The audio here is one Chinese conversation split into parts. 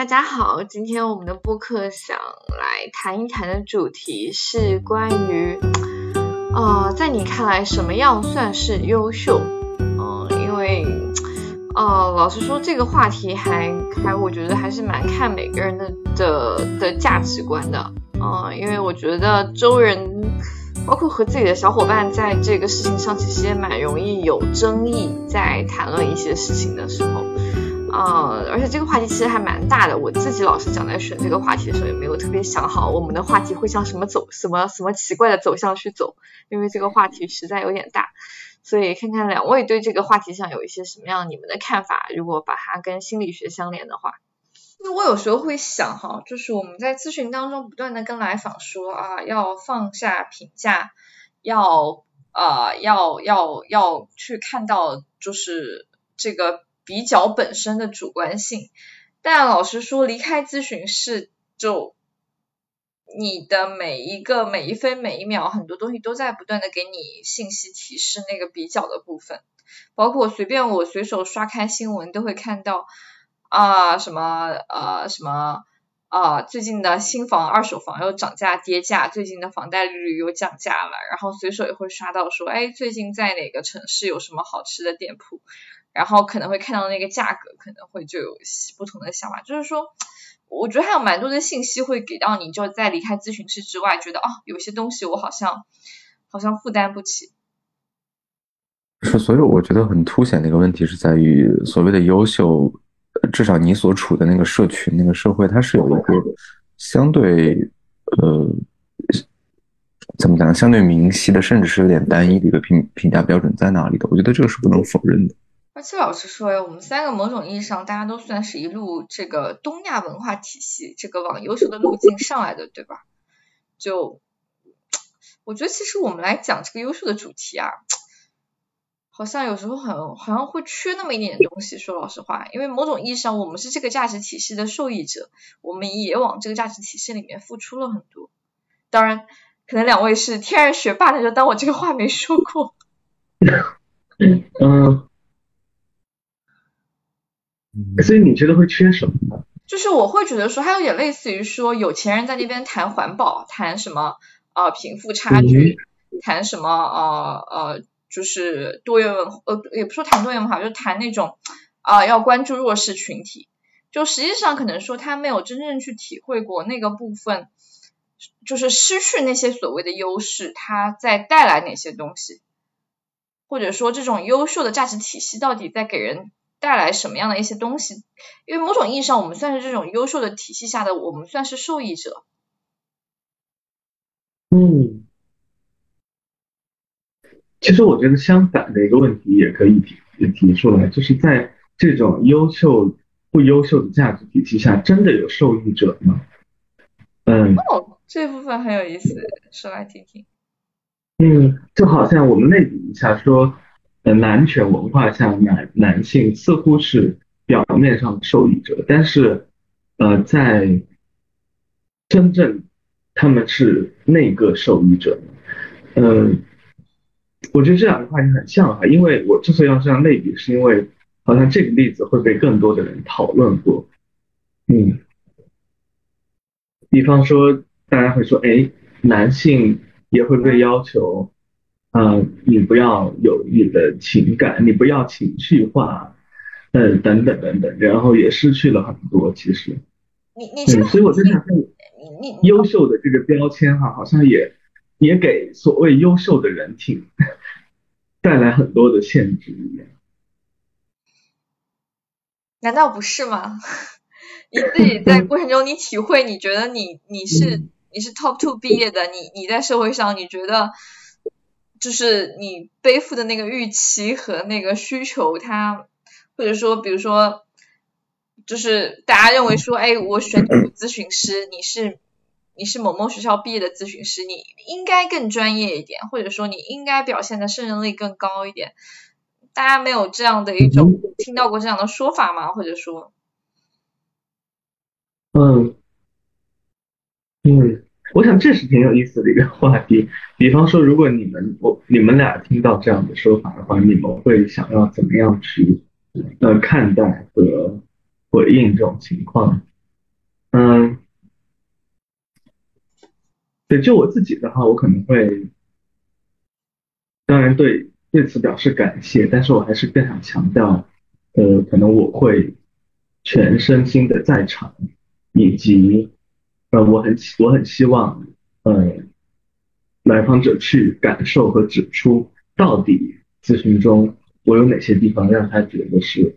大家好，今天我们的播客想来谈一谈的主题是关于，呃，在你看来什么样算是优秀？嗯，因为，呃，老实说这个话题还还我觉得还是蛮看每个人的的的价值观的，嗯，因为我觉得周人。包括和自己的小伙伴在这个事情上，其实也蛮容易有争议，在谈论一些事情的时候，啊，而且这个话题其实还蛮大的。我自己老实讲，在选这个话题的时候，也没有特别想好我们的话题会向什么走，什么什么奇怪的走向去走，因为这个话题实在有点大。所以看看两位对这个话题上有一些什么样你们的看法，如果把它跟心理学相连的话。那我有时候会想哈，就是我们在咨询当中不断的跟来访说啊，要放下评价，要啊要要要去看到就是这个比较本身的主观性。但老实说，离开咨询室就你的每一个每一分每一秒，很多东西都在不断的给你信息提示那个比较的部分，包括随便我随手刷开新闻都会看到。啊，什么呃什么啊，最近的新房、二手房又涨价跌价，最近的房贷利率又降价了，然后随手也会刷到说，哎，最近在哪个城市有什么好吃的店铺，然后可能会看到那个价格，可能会就有不同的想法，就是说，我觉得还有蛮多的信息会给到你，就在离开咨询室之外，觉得哦，有些东西我好像好像负担不起。是，所以我觉得很凸显的一个问题是在于所谓的优秀。至少你所处的那个社群、那个社会，它是有一个相对呃，怎么讲？相对明晰的，甚至是有点单一的一个评评价标准在哪里的？我觉得这个是不能否认的。而且老实说呀，我们三个某种意义上，大家都算是一路这个东亚文化体系这个往优秀的路径上来的，对吧？就我觉得，其实我们来讲这个优秀的主题啊。好像有时候很好像会缺那么一点东西，说老实话，因为某种意义上我们是这个价值体系的受益者，我们也往这个价值体系里面付出了很多。当然，可能两位是天然学霸，那就当我这个话没说过。嗯，所以你觉得会缺什么呢？就是我会觉得说，还有点类似于说，有钱人在那边谈环保，谈什么啊贫富差距，谈什么呃呃。就是多元文化，呃，也不说谈多元文化，就谈那种啊，要关注弱势群体。就实际上可能说他没有真正去体会过那个部分，就是失去那些所谓的优势，它在带来哪些东西，或者说这种优秀的价值体系到底在给人带来什么样的一些东西？因为某种意义上，我们算是这种优秀的体系下的，我们算是受益者。嗯。其实我觉得相反的一个问题也可以提也提出来，就是在这种优秀不优秀的价值体系下，真的有受益者吗？嗯，哦，这部分很有意思，说来听听。嗯，就好像我们类比一下，说，呃，男权文化下男男性似乎是表面上受益者，但是，呃，在真正他们是那个受益者，嗯。我觉得这两个话题很像哈，因为我之所以要这样类比，是因为好像这个例子会被更多的人讨论过。嗯，比方说大家会说，哎，男性也会被要求，啊，你不要有你的情感，你不要情绪化，嗯，等等等等，然后也失去了很多。其实，你你嗯，所以我就想，你你优秀的这个标签哈，好像也。也给所谓优秀的人挺带来很多的限制一样，难道不是吗？你自己在过程中，你体会，你觉得你你是你是 top two 毕业的，你你在社会上，你觉得就是你背负的那个预期和那个需求，它或者说，比如说，就是大家认为说，哎，我选你咨询师，你是。你是某某学校毕业的咨询师，你应该更专业一点，或者说你应该表现的胜任力更高一点。大家没有这样的一种听到过这样的说法吗？或者说，嗯嗯，我想这是挺有意思的一个话题。比方说，如果你们我你们俩听到这样的说法的话，你们会想要怎么样去呃看待和回应这种情况？嗯，对，就我自己的话，我可能会，当然对对此表示感谢，但是我还是更想强调，呃，可能我会全身心的在场，以及，呃，我很我很希望，呃，来访者去感受和指出，到底咨询中我有哪些地方让他觉得是。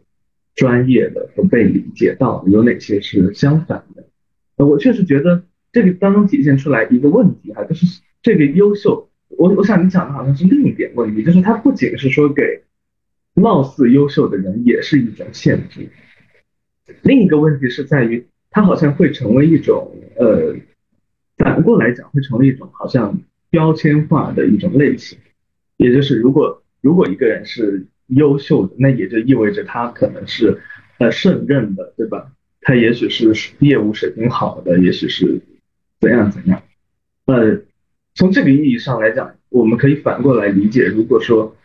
专业的和被理解到有哪些是相反的？呃，我确实觉得这个当中体现出来一个问题哈，就是这个优秀，我我想你讲的好像是另一点问题，就是它不仅是说给貌似优秀的人也是一种限制，另一个问题是在于它好像会成为一种呃，反过来讲会成为一种好像标签化的一种类型，也就是如果如果一个人是。优秀的，那也就意味着他可能是呃胜任的，对吧？他也许是业务水平好的，也许是怎样怎样。呃，从这个意义上来讲，我们可以反过来理解，如果说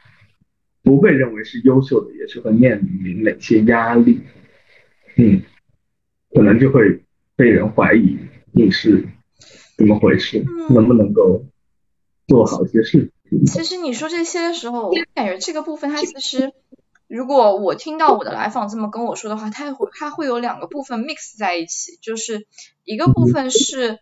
不被认为是优秀的，也是会面临哪些压力？嗯，可能就会被人怀疑你是怎么回事，能不能够做好一些事。其实你说这些的时候，我感觉这个部分它其实，如果我听到我的来访这么跟我说的话，它会它会有两个部分 mix 在一起，就是一个部分是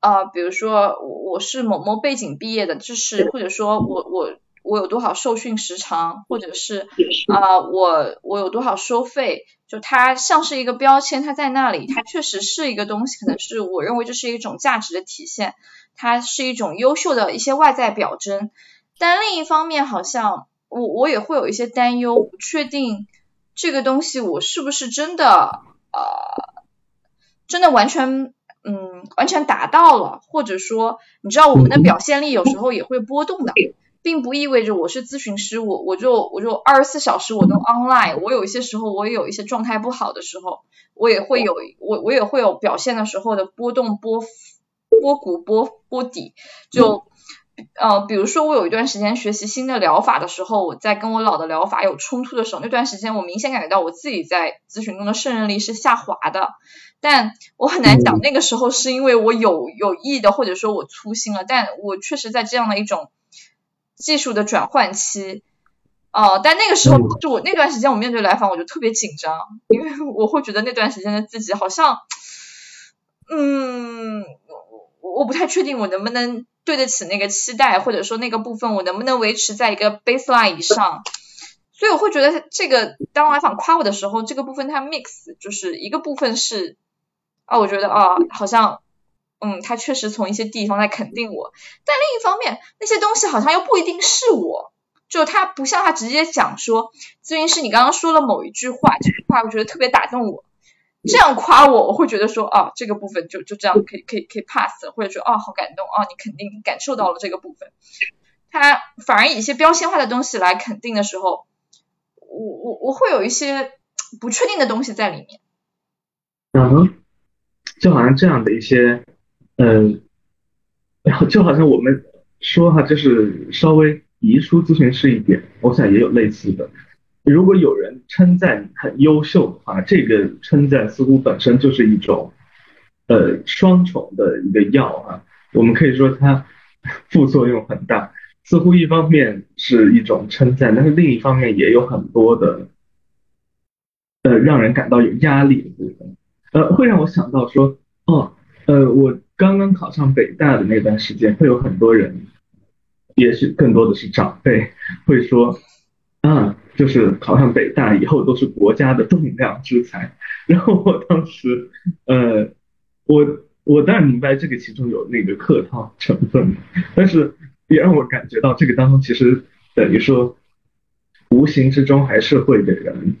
呃，比如说我我是某某背景毕业的，就是或者说我我我有多少受训时长，或者是啊我我有多少收费，就它像是一个标签，它在那里，它确实是一个东西，可能是我认为这是一种价值的体现。它是一种优秀的一些外在表征，但另一方面，好像我我也会有一些担忧，不确定这个东西我是不是真的呃，真的完全嗯完全达到了，或者说，你知道我们的表现力有时候也会波动的，并不意味着我是咨询师，我我就我就二十四小时我都 online，我有一些时候我也有一些状态不好的时候，我也会有我我也会有表现的时候的波动波。波谷波波底，就呃，比如说我有一段时间学习新的疗法的时候，我在跟我老的疗法有冲突的时候，那段时间我明显感觉到我自己在咨询中的胜任力是下滑的，但我很难讲那个时候是因为我有有意的，或者说我粗心了，但我确实在这样的一种技术的转换期，哦，但那个时候就我那段时间我面对来访我就特别紧张，因为 我会觉得那段时间的自己好像，嗯。我不太确定我能不能对得起那个期待，或者说那个部分我能不能维持在一个 baseline 以上，所以我会觉得这个当来访夸我的时候，这个部分它 mix 就是一个部分是啊，我觉得啊好像嗯他确实从一些地方在肯定我，但另一方面那些东西好像又不一定是我，就他不像他直接讲说咨询师你刚刚说了某一句话，这句话我觉得特别打动我。这样夸我，我会觉得说哦，这个部分就就这样可以可以可以 pass，或者说哦，好感动啊，你肯定感受到了这个部分。他反而以一些标签化的东西来肯定的时候，我我我会有一些不确定的东西在里面。嗯，就好像这样的一些，嗯，就好像我们说哈，就是稍微移出咨询师一点，我想也有类似的。如果有人称赞你很优秀的话，这个称赞似乎本身就是一种，呃，双重的一个药啊。我们可以说它副作用很大，似乎一方面是一种称赞，但是另一方面也有很多的，呃，让人感到有压力的部分。呃，会让我想到说，哦，呃，我刚刚考上北大的那段时间，会有很多人，也许更多的是长辈，会说。啊，就是考上北大以后都是国家的栋梁之才。然后我当时，呃，我我当然明白这个其中有那个客套成分，但是也让我感觉到这个当中其实等于说，无形之中还是会给人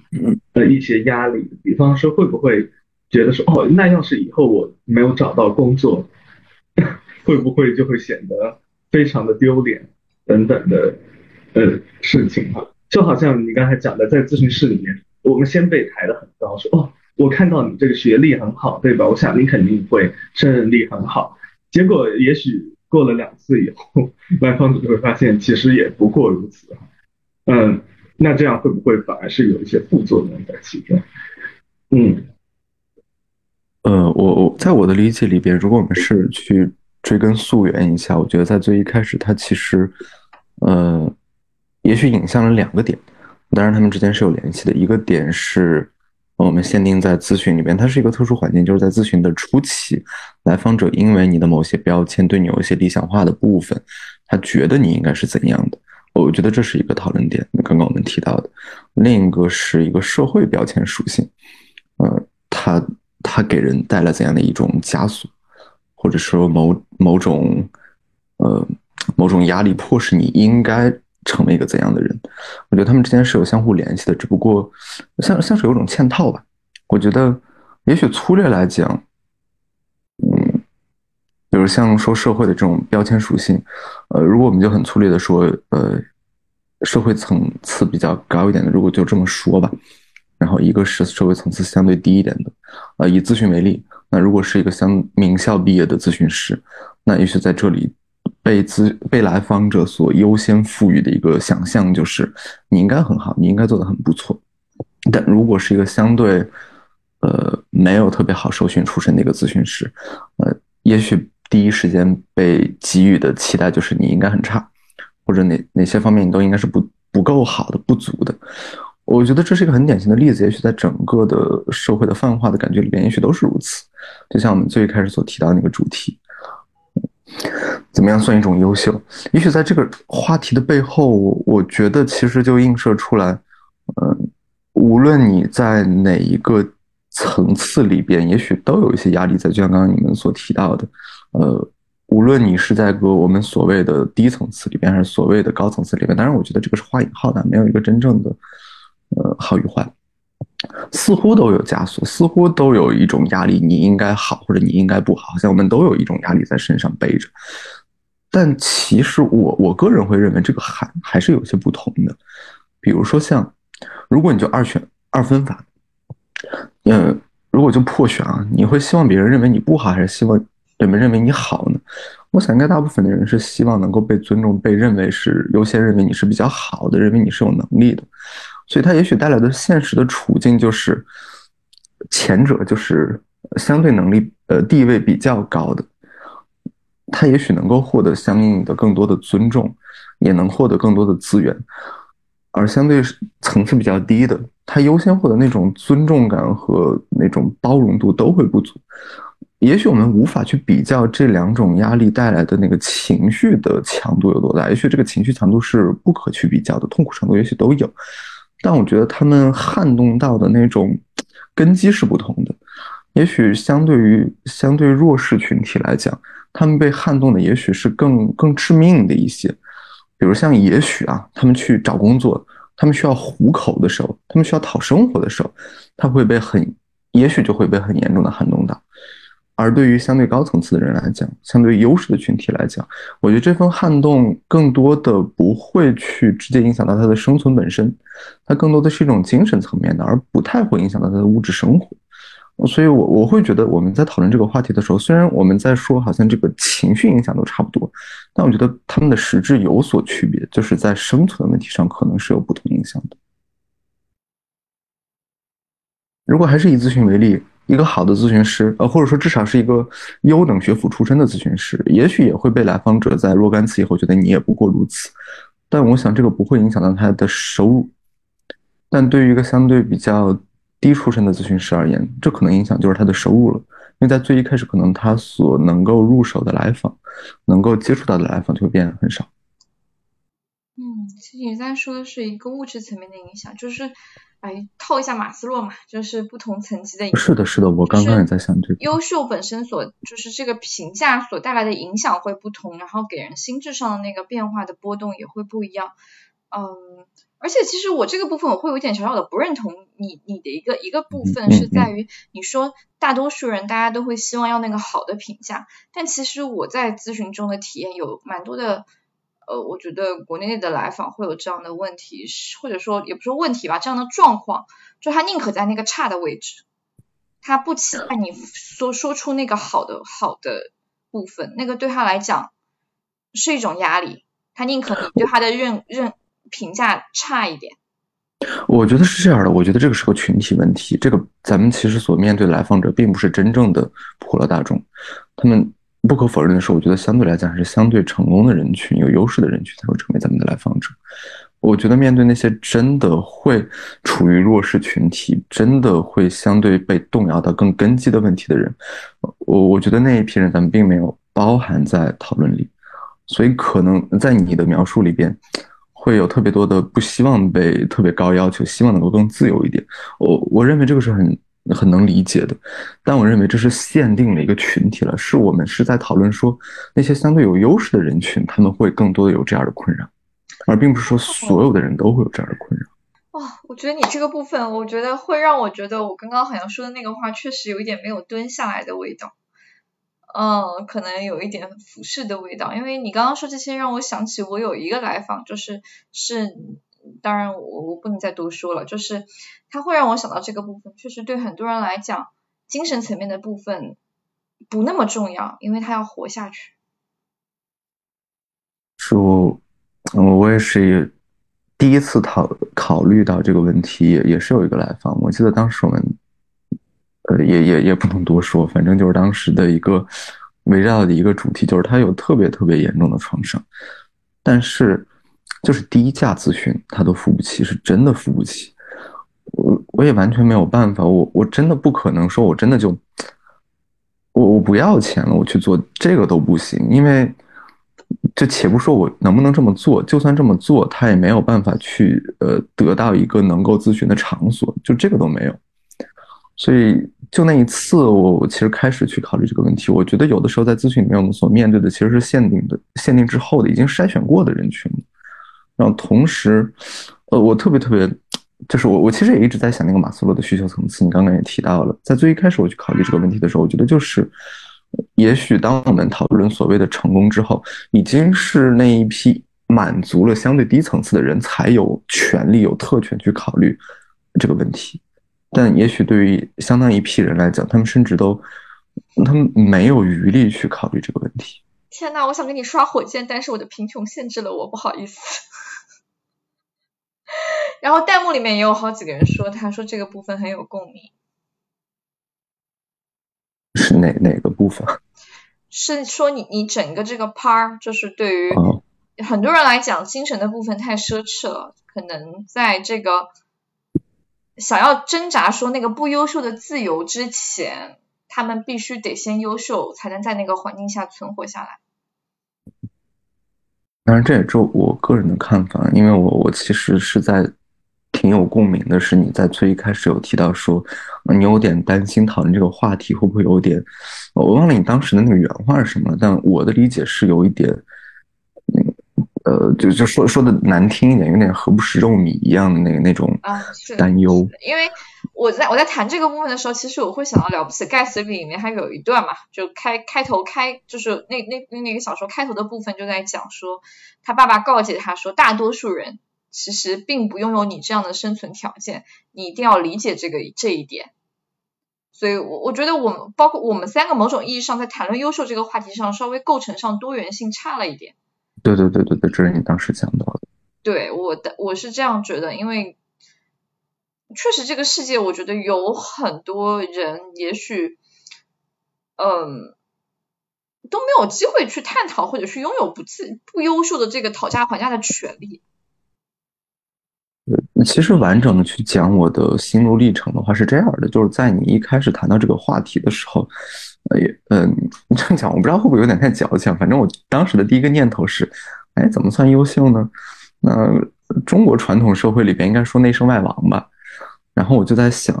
呃一些压力。比方说会不会觉得说，哦，那要是以后我没有找到工作，会不会就会显得非常的丢脸等等的呃事情哈。就好像你刚才讲的，在咨询室里面，我们先被抬得很高，说哦，我看到你这个学历很好，对吧？我想你肯定会胜任力很好。结果也许过了两次以后，来访者就会发现其实也不过如此。嗯，那这样会不会反而是有一些副作用在其中？嗯，呃，我我在我的理解里边，如果我们是去追根溯源一下，我觉得在最一开始，它其实，呃，也许引向了两个点，当然他们之间是有联系的。一个点是我们限定在咨询里边，它是一个特殊环境，就是在咨询的初期，来访者因为你的某些标签对你有一些理想化的部分，他觉得你应该是怎样的。我觉得这是一个讨论点。刚刚我们提到的，另一个是一个社会标签属性，它。给人带来怎样的一种枷锁，或者说某某种呃某种压力，迫使你应该成为一个怎样的人？我觉得他们之间是有相互联系的，只不过像像是有种嵌套吧。我觉得也许粗略来讲，嗯，比如像说社会的这种标签属性，呃，如果我们就很粗略的说，呃，社会层次比较高一点的，如果就这么说吧。然后一个是社会层次相对低一点的，呃，以咨询为例，那如果是一个相名校毕业的咨询师，那也许在这里被咨被来访者所优先赋予的一个想象就是你应该很好，你应该做得很不错。但如果是一个相对呃没有特别好受训出身的一个咨询师，呃，也许第一时间被给予的期待就是你应该很差，或者哪哪些方面你都应该是不不够好的、不足的。我觉得这是一个很典型的例子，也许在整个的社会的泛化的感觉里边，也许都是如此。就像我们最开始所提到那个主题，怎么样算一种优秀？也许在这个话题的背后，我觉得其实就映射出来，嗯，无论你在哪一个层次里边，也许都有一些压力在。就像刚刚你们所提到的，呃，无论你是在个我们所谓的低层次里边，还是所谓的高层次里边，当然，我觉得这个是画引号的，没有一个真正的。呃，好与坏，似乎都有枷锁，似乎都有一种压力，你应该好或者你应该不好，好像我们都有一种压力在身上背着。但其实我我个人会认为这个还还是有些不同的。比如说像，如果你就二选二分法，嗯，如果就破选啊，你会希望别人认为你不好，还是希望人们认为你好呢？我想应该大部分的人是希望能够被尊重，被认为是优先认为你是比较好的，认为你是有能力的。所以，他也许带来的现实的处境就是，前者就是相对能力呃地位比较高的，他也许能够获得相应的更多的尊重，也能获得更多的资源，而相对层次比较低的，他优先获得那种尊重感和那种包容度都会不足。也许我们无法去比较这两种压力带来的那个情绪的强度有多大，也许这个情绪强度是不可去比较的，痛苦程度也许都有。但我觉得他们撼动到的那种根基是不同的，也许相对于相对弱势群体来讲，他们被撼动的也许是更更致命的一些，比如像也许啊，他们去找工作，他们需要糊口的时候，他们需要讨生活的时候，他会被很，也许就会被很严重的撼动到。而对于相对高层次的人来讲，相对优势的群体来讲，我觉得这份撼动更多的不会去直接影响到他的生存本身，它更多的是一种精神层面的，而不太会影响到他的物质生活。所以，我我会觉得我们在讨论这个话题的时候，虽然我们在说好像这个情绪影响都差不多，但我觉得他们的实质有所区别，就是在生存问题上可能是有不同影响的。如果还是以咨询为例。一个好的咨询师，呃，或者说至少是一个优等学府出身的咨询师，也许也会被来访者在若干次以后觉得你也不过如此。但我想这个不会影响到他的收入。但对于一个相对比较低出身的咨询师而言，这可能影响就是他的收入了，因为在最一开始，可能他所能够入手的来访，能够接触到的来访就会变得很少。嗯，其实你在说的是一个物质层面的影响，就是。哎，套一下马斯洛嘛，就是不同层级的。是的，是的，我刚刚也在想这个。优秀本身所就是这个评价所带来的影响会不同，然后给人心智上的那个变化的波动也会不一样。嗯，而且其实我这个部分我会有一点小小的不认同你你的一个一个部分是在于你说大多数人大家都会希望要那个好的评价，但其实我在咨询中的体验有蛮多的。呃，我觉得国内的来访会有这样的问题，或者说也不是问题吧，这样的状况，就他宁可在那个差的位置，他不期待你说说出那个好的好的部分，那个对他来讲是一种压力，他宁可你对他的认认评价差一点。我觉得是这样的，我觉得这个是个群体问题。这个咱们其实所面对来访者，并不是真正的普罗大众。他们不可否认的是，我觉得相对来讲还是相对成功的人群、有优势的人群才会成为咱们的来访者。我觉得面对那些真的会处于弱势群体、真的会相对被动摇到更根基的问题的人，我我觉得那一批人咱们并没有包含在讨论里，所以可能在你的描述里边。会有特别多的不希望被特别高要求，希望能够更自由一点。我我认为这个是很很能理解的，但我认为这是限定了一个群体了，是我们是在讨论说那些相对有优势的人群，他们会更多的有这样的困扰，而并不是说所有的人都会有这样的困扰。哇，我觉得你这个部分，我觉得会让我觉得我刚刚好像说的那个话，确实有一点没有蹲下来的味道。嗯，可能有一点俯视的味道，因为你刚刚说这些让我想起我有一个来访，就是是，当然我我不能再多说了，就是他会让我想到这个部分，确实对很多人来讲，精神层面的部分不那么重要，因为他要活下去。是我，我也是第一次考考虑到这个问题，也也是有一个来访，我记得当时我们。呃，也也也不能多说，反正就是当时的一个围绕的一个主题，就是他有特别特别严重的创伤，但是就是低价咨询他都付不起，是真的付不起。我我也完全没有办法，我我真的不可能说我真的就我我不要钱了，我去做这个都不行，因为就且不说我能不能这么做，就算这么做，他也没有办法去呃得到一个能够咨询的场所，就这个都没有。所以，就那一次，我我其实开始去考虑这个问题。我觉得有的时候在咨询里面，我们所面对的其实是限定的、限定之后的、已经筛选过的人群。然后同时，呃，我特别特别，就是我我其实也一直在想那个马斯洛的需求层次。你刚刚也提到了，在最一开始我去考虑这个问题的时候，我觉得就是，也许当我们讨论所谓的成功之后，已经是那一批满足了相对低层次的人才有权利、有特权去考虑这个问题。但也许对于相当一批人来讲，他们甚至都，他们没有余力去考虑这个问题。天呐，我想给你刷火箭，但是我的贫穷限制了我，不好意思。然后弹幕里面也有好几个人说，他说这个部分很有共鸣。是哪哪个部分？是说你你整个这个 part 就是对于很多人来讲，精神的部分太奢侈了，可能在这个。想要挣扎说那个不优秀的自由之前，他们必须得先优秀，才能在那个环境下存活下来。当然，这也只有我个人的看法，因为我我其实是在挺有共鸣的。是你在最一开始有提到说，你有点担心讨论这个话题会不会有点，我忘了你当时的那个原话是什么，但我的理解是有一点。呃，就就说说的难听一点，有点何不食肉糜一样的那个那种啊担忧。因为我在我在谈这个部分的时候，其实我会想到《了不起盖茨比》里面还有一段嘛，就开开头开就是那那那那个小说开头的部分就在讲说，他爸爸告诫他说，大多数人其实并不拥有你这样的生存条件，你一定要理解这个这一点。所以，我我觉得我们包括我们三个某种意义上在谈论优秀这个话题上，稍微构成上多元性差了一点。对对对对对，这是你当时讲到的。对我的，我是这样觉得，因为确实这个世界，我觉得有很多人，也许，嗯，都没有机会去探讨或者是拥有不自不优秀的这个讨价还价的权利。其实完整的去讲我的心路历程的话是这样的，就是在你一开始谈到这个话题的时候。呃，嗯，这样讲我不知道会不会有点太矫情。反正我当时的第一个念头是，哎，怎么算优秀呢？那中国传统社会里边应该说内圣外王吧。然后我就在想，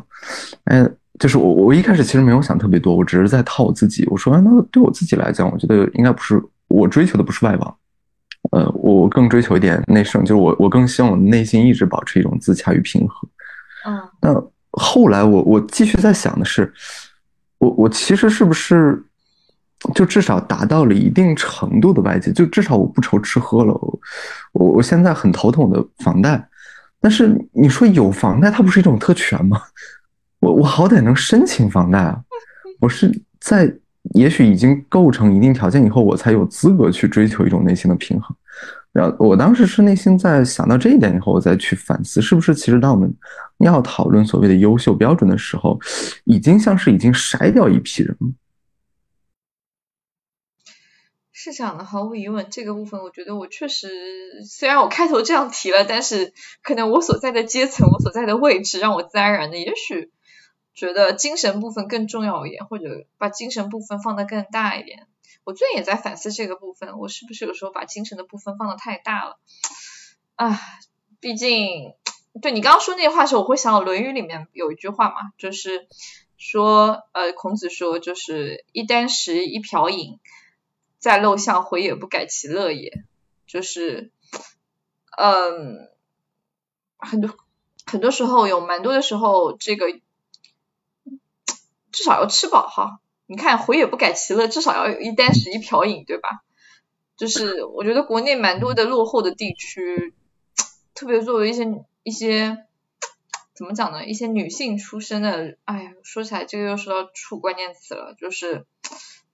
哎，就是我我一开始其实没有想特别多，我只是在套我自己。我说，那对我自己来讲，我觉得应该不是我追求的不是外王，呃，我更追求一点内省，就是我我更希望我内心一直保持一种自洽与平和。嗯。那后来我我继续在想的是。我我其实是不是就至少达到了一定程度的外界，就至少我不愁吃喝了。我我现在很头疼的房贷，但是你说有房贷，它不是一种特权吗？我我好歹能申请房贷啊！我是在也许已经构成一定条件以后，我才有资格去追求一种内心的平衡。然后我当时是内心在想到这一点以后，我再去反思，是不是其实当我们要讨论所谓的优秀标准的时候，已经像是已经筛掉一批人了。是这样的，毫无疑问，这个部分我觉得我确实，虽然我开头这样提了，但是可能我所在的阶层，我所在的位置，让我自然而然的，也许觉得精神部分更重要一点，或者把精神部分放得更大一点。我最近也在反思这个部分，我是不是有时候把精神的部分放得太大了？啊，毕竟，对你刚刚说那句话的时候，我会想到《论语》里面有一句话嘛，就是说，呃，孔子说，就是一箪食，一瓢饮。在陋巷，回也不改其乐也。就是，嗯，很多很多时候有蛮多的时候，这个至少要吃饱哈。你看，回也不改其乐，至少要一箪食一瓢饮，对吧？就是我觉得国内蛮多的落后的地区，特别作为一些一些怎么讲呢？一些女性出身的，哎呀，说起来这个又说到处关键词了，就是。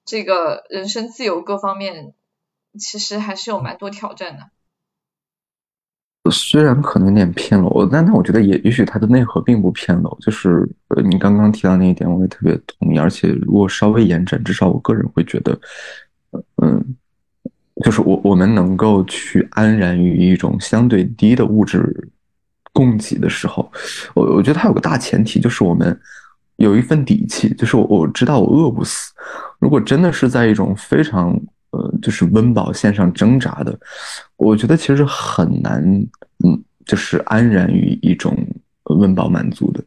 这个人身自由各方面，其实还是有蛮多挑战的。虽然可能有点偏楼，但但我觉得也也许它的内核并不偏楼。就是呃，你刚刚提到那一点，我也特别同意。而且如果稍微延展，至少我个人会觉得，嗯，就是我我们能够去安然于一种相对低的物质供给的时候，我我觉得它有个大前提，就是我们。有一份底气，就是我我知道我饿不死。如果真的是在一种非常呃，就是温饱线上挣扎的，我觉得其实很难，嗯，就是安然于一种温饱满足的。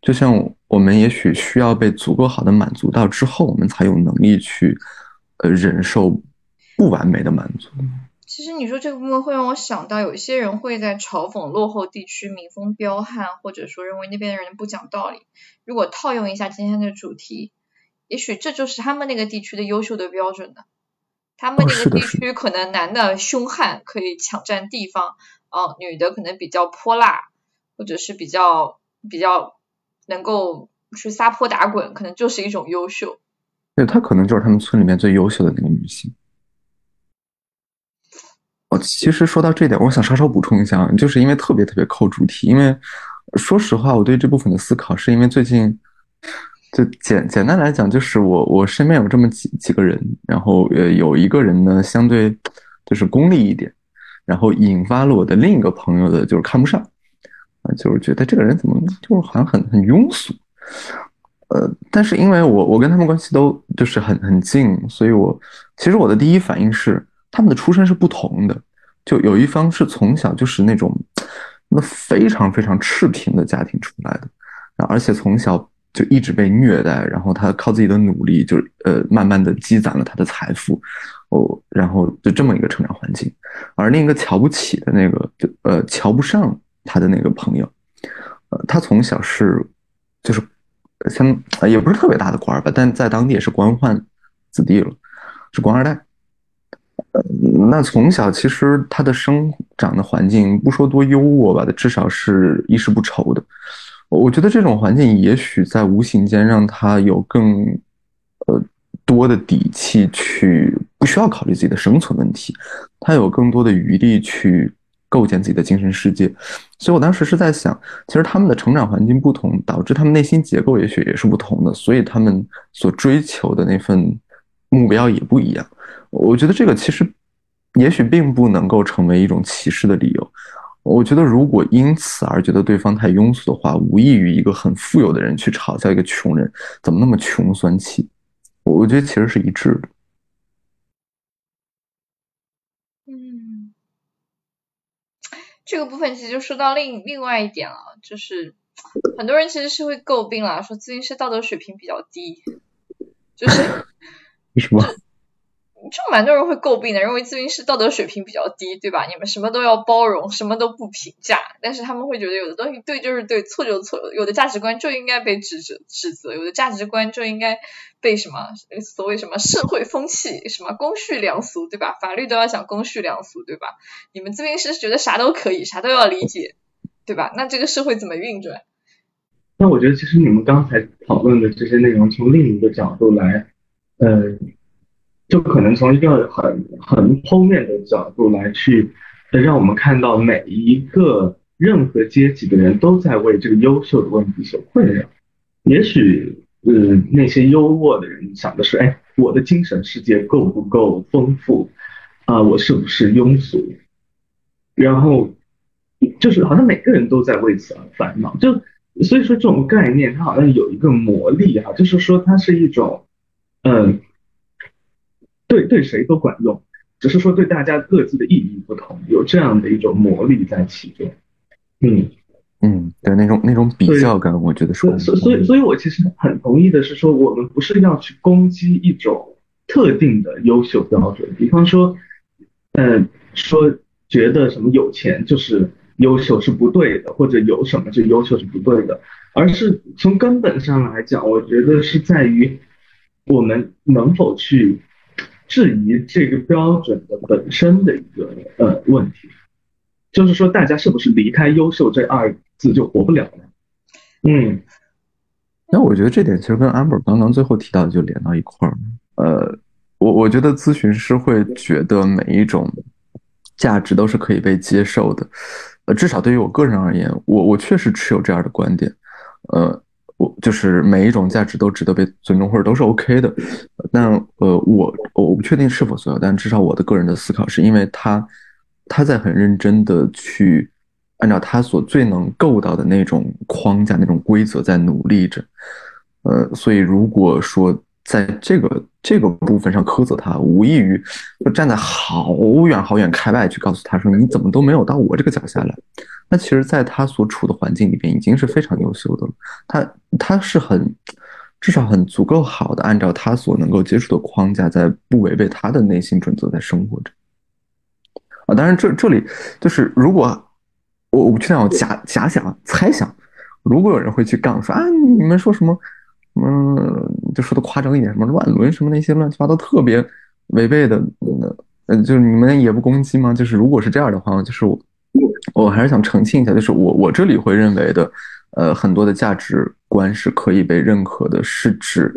就像我们也许需要被足够好的满足到之后，我们才有能力去呃忍受不完美的满足。其实你说这个部分会让我想到，有一些人会在嘲讽落后地区民风彪悍，或者说认为那边的人不讲道理。如果套用一下今天的主题，也许这就是他们那个地区的优秀的标准呢。他们那个地区可能男的凶悍，可以抢占地方，哦，女的可能比较泼辣，或者是比较比较能够去撒泼打滚，可能就是一种优秀。对，她可能就是他们村里面最优秀的那个女性。哦，其实说到这点，我想稍稍补充一下，就是因为特别特别扣主题。因为说实话，我对这部分的思考，是因为最近就简简单来讲，就是我我身边有这么几几个人，然后呃有一个人呢相对就是功利一点，然后引发了我的另一个朋友的就是看不上啊，就是觉得这个人怎么就是好像很很庸俗，呃，但是因为我我跟他们关系都就是很很近，所以我其实我的第一反应是。他们的出身是不同的，就有一方是从小就是那种那非常非常赤贫的家庭出来的，而且从小就一直被虐待，然后他靠自己的努力，就呃慢慢的积攒了他的财富，哦，然后就这么一个成长环境。而另一个瞧不起的那个，就呃瞧不上他的那个朋友，呃，他从小是就是像也不是特别大的官吧，但在当地也是官宦子弟了，是官二代。呃那从小其实他的生长的环境不说多优渥吧，至少是衣食不愁的。我觉得这种环境也许在无形间让他有更呃多的底气去不需要考虑自己的生存问题，他有更多的余力去构建自己的精神世界。所以我当时是在想，其实他们的成长环境不同，导致他们内心结构也许也是不同的，所以他们所追求的那份目标也不一样。我觉得这个其实，也许并不能够成为一种歧视的理由。我觉得如果因此而觉得对方太庸俗的话，无异于一个很富有的人去嘲笑一个穷人怎么那么穷酸气。我觉得其实是一致的。嗯，这个部分其实就说到另另外一点了，就是很多人其实是会诟病了，说咨询师道德水平比较低，就是 为什么？就蛮多人会诟病的，认为咨询师道德水平比较低，对吧？你们什么都要包容，什么都不评价，但是他们会觉得有的东西对就是对，错就错，有的价值观就应该被指责指责，有的价值观就应该被什么所谓什么社会风气，什么公序良俗，对吧？法律都要讲公序良俗，对吧？你们咨询师觉得啥都可以，啥都要理解，对吧？那这个社会怎么运转？那我觉得其实你们刚才讨论的这些内容，从另一个角度来，呃。就可能从一个很很剖面的角度来去，让我们看到每一个任何阶级的人都在为这个优秀的问题所困扰。也许，呃，那些优渥的人想的是，哎，我的精神世界够不够丰富？啊，我是不是庸俗？然后，就是好像每个人都在为此而烦恼。就所以说，这种概念它好像有一个魔力哈，就是说它是一种，嗯。对对，谁都管用，只是说对大家各自的意义不同，有这样的一种魔力在其中。嗯嗯，对，那种那种比较感，我觉得是。所所所以，所以我其实很同意的是说，我们不是要去攻击一种特定的优秀标准，比方说，嗯，说觉得什么有钱就是优秀是不对的，或者有什么就优秀是不对的，而是从根本上来讲，我觉得是在于我们能否去。质疑这个标准的本身的一个呃问题，就是说大家是不是离开“优秀”这二字就活不了了？嗯，那我觉得这点其实跟 Amber 刚刚最后提到的就连到一块儿。呃，我我觉得咨询师会觉得每一种价值都是可以被接受的，呃，至少对于我个人而言，我我确实持有这样的观点，呃。我就是每一种价值都值得被尊重，或者都是 OK 的。但呃，我我不确定是否所有，但至少我的个人的思考是因为他他在很认真的去按照他所最能够到的那种框架、那种规则在努力着。呃，所以如果说在这个这个部分上苛责他，无异于就站在好远好远开外去告诉他说你怎么都没有到我这个脚下来。那其实，在他所处的环境里边，已经是非常优秀的了。他他是很，至少很足够好的，按照他所能够接触的框架，在不违背他的内心准则在生活着。啊，当然，这这里就是，如果我我不确定，我假假想猜想，如果有人会去杠说啊，你们说什么，嗯，就说的夸张一点，什么乱伦什么那些乱七八糟特别违背的，嗯，就是你们也不攻击吗？就是如果是这样的话，就是我。我还是想澄清一下，就是我我这里会认为的，呃，很多的价值观是可以被认可的，是指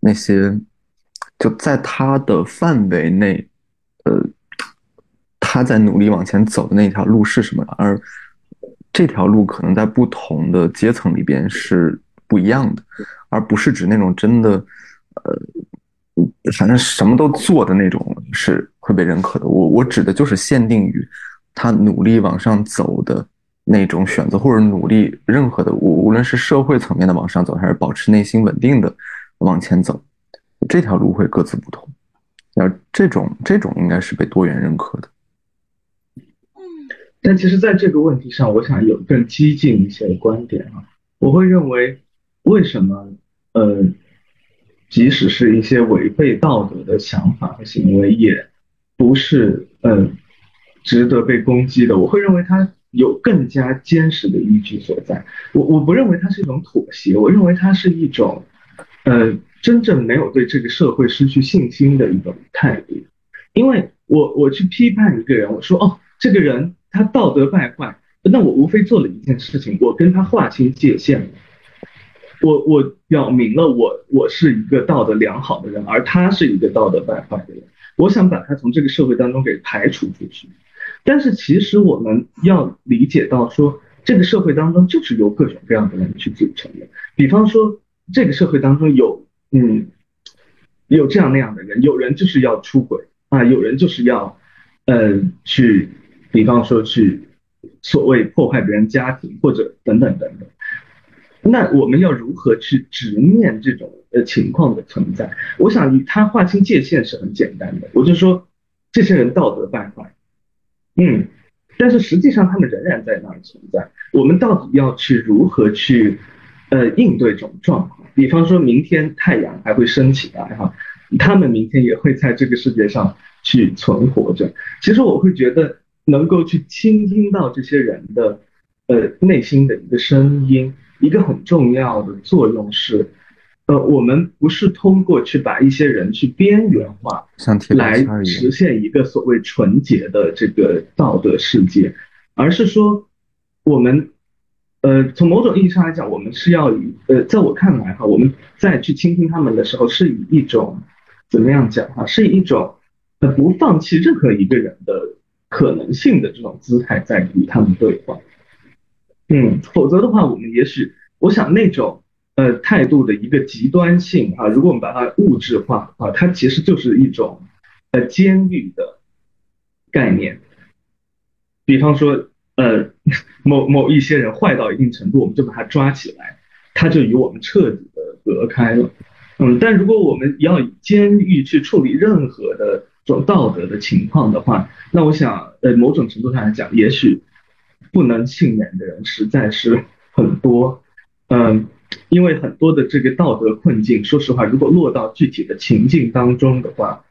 那些就在他的范围内，呃，他在努力往前走的那条路是什么，而这条路可能在不同的阶层里边是不一样的，而不是指那种真的，呃，反正什么都做的那种是会被认可的。我我指的就是限定于。他努力往上走的那种选择，或者努力任何的，无无论是社会层面的往上走，还是保持内心稳定的往前走，这条路会各自不同。而这种这种应该是被多元认可的。嗯，但其实在这个问题上，我想有更激进一些的观点啊。我会认为，为什么呃，即使是一些违背道德的想法和行为，也不是嗯。值得被攻击的，我会认为它有更加坚实的依据所在。我我不认为它是一种妥协，我认为它是一种，呃，真正没有对这个社会失去信心的一种态度。因为我我去批判一个人，我说哦，这个人他道德败坏，那我无非做了一件事情，我跟他划清界限，我我表明了我我是一个道德良好的人，而他是一个道德败坏的人，我想把他从这个社会当中给排除出去。但是其实我们要理解到，说这个社会当中就是由各种各样的人去组成的。比方说，这个社会当中有，嗯，有这样那样的人，有人就是要出轨啊，有人就是要，呃，去，比方说去所谓破坏别人家庭或者等等等等。那我们要如何去直面这种呃情况的存在？我想，他划清界限是很简单的。我就说，这些人道德败坏。嗯，但是实际上他们仍然在那儿存在。我们到底要去如何去呃应对这种状况？比方说明天太阳还会升起来哈，他们明天也会在这个世界上去存活着。其实我会觉得能够去倾听到这些人的呃内心的一个声音，一个很重要的作用是。呃，我们不是通过去把一些人去边缘化，来实现一个所谓纯洁的这个道德世界，而是说，我们，呃，从某种意义上来讲，我们是要以，呃，在我看来哈，我们在去倾听他们的时候，是以一种，怎么样讲哈，是以一种呃不放弃任何一个人的可能性的这种姿态在与他们对话。嗯，否则的话，我们也许我想那种呃态度的一个极端性啊，如果我们把它物质化啊，它其实就是一种呃监狱的概念。比方说呃某某一些人坏到一定程度，我们就把他抓起来，他就与我们彻底的隔开了。嗯，但如果我们要以监狱去处理任何的这种道德的情况的话，那我想呃某种程度上来讲，也许。不能幸免的人实在是很多，嗯，因为很多的这个道德困境，说实话，如果落到具体的情境当中的话，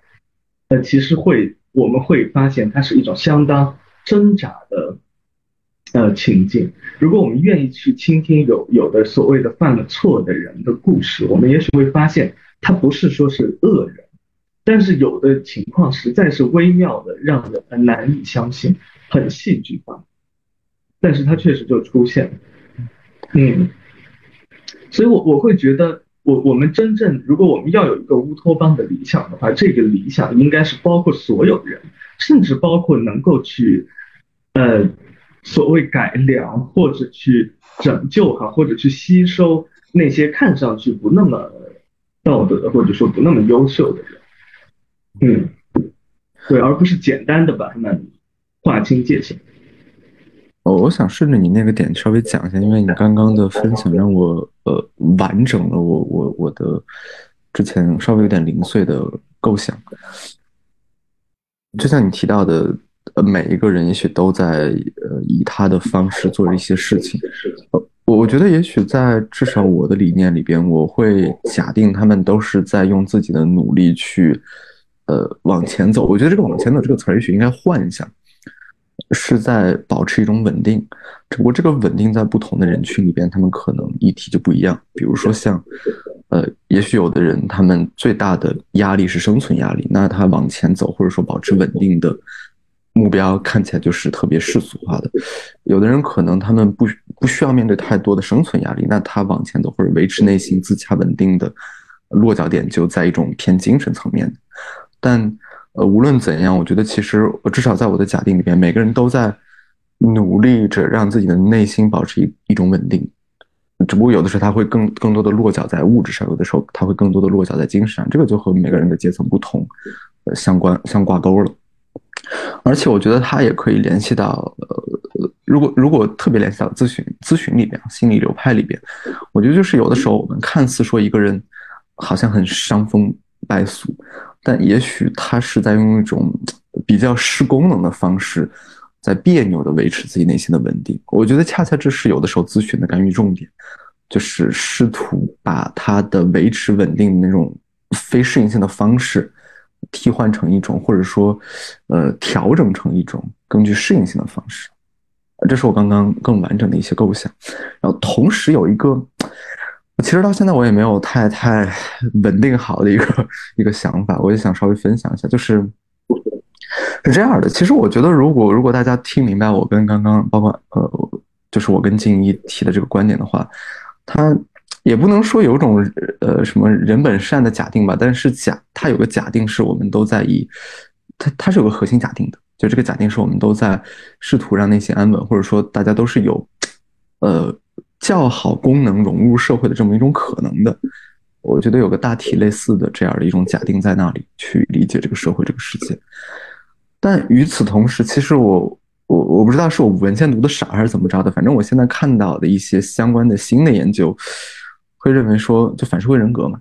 呃，其实会我们会发现它是一种相当挣扎的呃情境。如果我们愿意去倾听有有的所谓的犯了错的人的故事，我们也许会发现他不是说是恶人，但是有的情况实在是微妙的，让人难以相信，很戏剧化。但是它确实就出现了，嗯，所以我我会觉得，我我们真正如果我们要有一个乌托邦的理想的话，这个理想应该是包括所有人，甚至包括能够去，呃，所谓改良或者去拯救哈，或者去吸收那些看上去不那么道德或者说不那么优秀的人，嗯，对，而不是简单的把他们划清界限。我我想顺着你那个点稍微讲一下，因为你刚刚的分享让我呃完整了我我我的之前稍微有点零碎的构想。就像你提到的，呃，每一个人也许都在呃以他的方式做一些事情。我我觉得也许在至少我的理念里边，我会假定他们都是在用自己的努力去呃往前走。我觉得这个“往前走”这个词儿也许应该换一下。是在保持一种稳定，只不过这个稳定在不同的人群里边，他们可能议题就不一样。比如说像，呃，也许有的人他们最大的压力是生存压力，那他往前走或者说保持稳定的目标看起来就是特别世俗化的。有的人可能他们不不需要面对太多的生存压力，那他往前走或者维持内心自洽稳定的落脚点就在一种偏精神层面，但。呃，无论怎样，我觉得其实至少在我的假定里边，每个人都在努力着让自己的内心保持一一种稳定。只不过有的时候他会更更多的落脚在物质上，有的时候他会更多的落脚在精神上，这个就和每个人的阶层不同，呃，相关相挂钩了。而且我觉得他也可以联系到，呃，如果如果特别联系到咨询咨询里边，心理流派里边，我觉得就是有的时候我们看似说一个人好像很伤风败俗。但也许他是在用一种比较失功能的方式，在别扭的维持自己内心的稳定。我觉得恰恰这是有的时候咨询的干预重点，就是试图把他的维持稳定的那种非适应性的方式，替换成一种或者说，呃，调整成一种更具适应性的方式。这是我刚刚更完整的一些构想。然后同时有一个。其实到现在我也没有太太稳定好的一个一个想法，我也想稍微分享一下，就是是这样的。其实我觉得，如果如果大家听明白我跟刚刚包括呃，就是我跟静怡提的这个观点的话，他也不能说有种呃什么人本善的假定吧，但是假他有个假定是我们都在以他他是有个核心假定的，就这个假定是我们都在试图让内心安稳，或者说大家都是有呃。较好功能融入社会的这么一种可能的，我觉得有个大体类似的这样的一种假定在那里去理解这个社会这个世界。但与此同时，其实我我我不知道是我文献读的少还是怎么着的，反正我现在看到的一些相关的新的研究，会认为说就反社会人格嘛，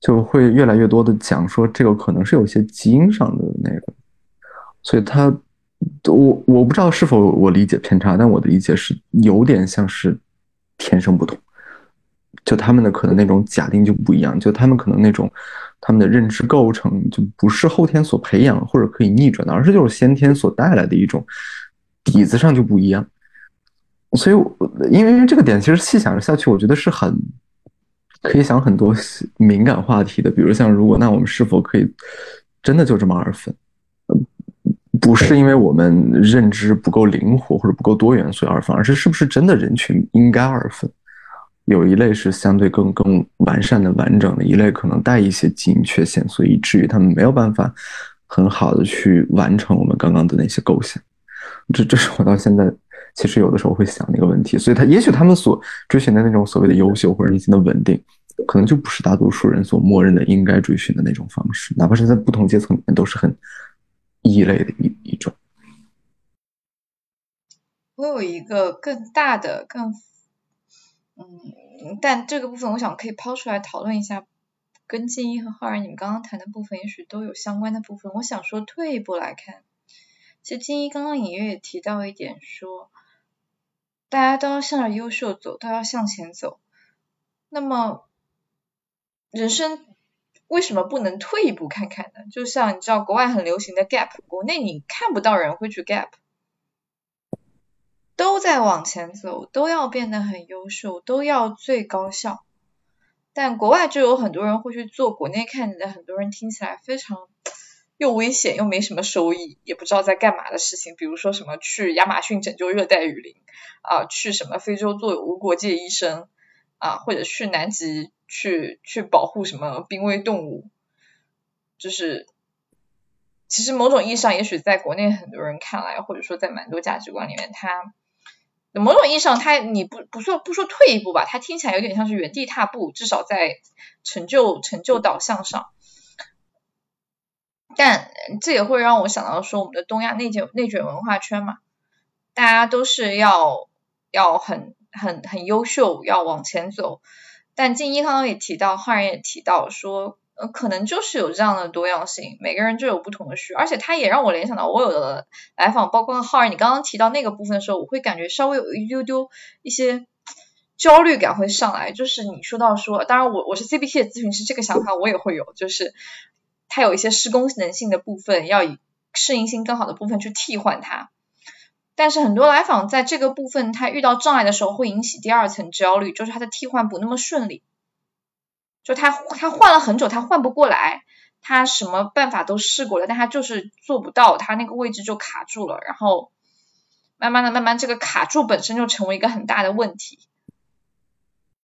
就会越来越多的讲说这个可能是有些基因上的那个，所以他我我不知道是否我理解偏差，但我的理解是有点像是。天生不同，就他们的可能那种假定就不一样，就他们可能那种他们的认知构成就不是后天所培养或者可以逆转的，而是就是先天所带来的一种底子上就不一样。所以，因为这个点，其实细想下去，我觉得是很可以想很多敏感话题的，比如像如果那我们是否可以真的就这么二分？不是因为我们认知不够灵活或者不够多元所以二分，而是是不是真的人群应该二分？有一类是相对更更完善的、完整的，一类可能带一些基因缺陷，所以以至于他们没有办法很好的去完成我们刚刚的那些构想。这这是我到现在其实有的时候会想的一个问题。所以他也许他们所追寻的那种所谓的优秀或者内心的稳定，可能就不是大多数人所默认的应该追寻的那种方式，哪怕是在不同阶层里面都是很异类的一一种。我有一个更大的、更嗯，但这个部分我想可以抛出来讨论一下，跟静一和浩然你们刚刚谈的部分也许都有相关的部分。我想说退一步来看，其实静一刚刚隐约也提到一点，说大家都要向着优秀走，都要向前走。那么人生为什么不能退一步看看呢？就像你知道国外很流行的 gap，国内你看不到人会去 gap。都在往前走，都要变得很优秀，都要最高效。但国外就有很多人会去做国内看的很多人听起来非常又危险又没什么收益，也不知道在干嘛的事情，比如说什么去亚马逊拯救热带雨林啊，去什么非洲做无国界医生啊，或者去南极去去保护什么濒危动物，就是其实某种意义上，也许在国内很多人看来，或者说在蛮多价值观里面，他。某种意义上，他你不不说不说退一步吧，他听起来有点像是原地踏步，至少在成就成就导向上。但这也会让我想到说，我们的东亚内卷内卷文化圈嘛，大家都是要要很很很优秀，要往前走。但静一刚刚也提到，浩然也提到说。呃，可能就是有这样的多样性，每个人就有不同的需，而且他也让我联想到我有的来访，包括浩然，你刚刚提到那个部分的时候，我会感觉稍微有一丢丢一些焦虑感会上来，就是你说到说，当然我我是 CBT 的咨询师，这个想法我也会有，就是他有一些失功能性的部分，要以适应性更好的部分去替换它，但是很多来访在这个部分他遇到障碍的时候，会引起第二层焦虑，就是他的替换不那么顺利。就他他换了很久，他换不过来，他什么办法都试过了，但他就是做不到，他那个位置就卡住了，然后慢慢的慢慢这个卡住本身就成为一个很大的问题，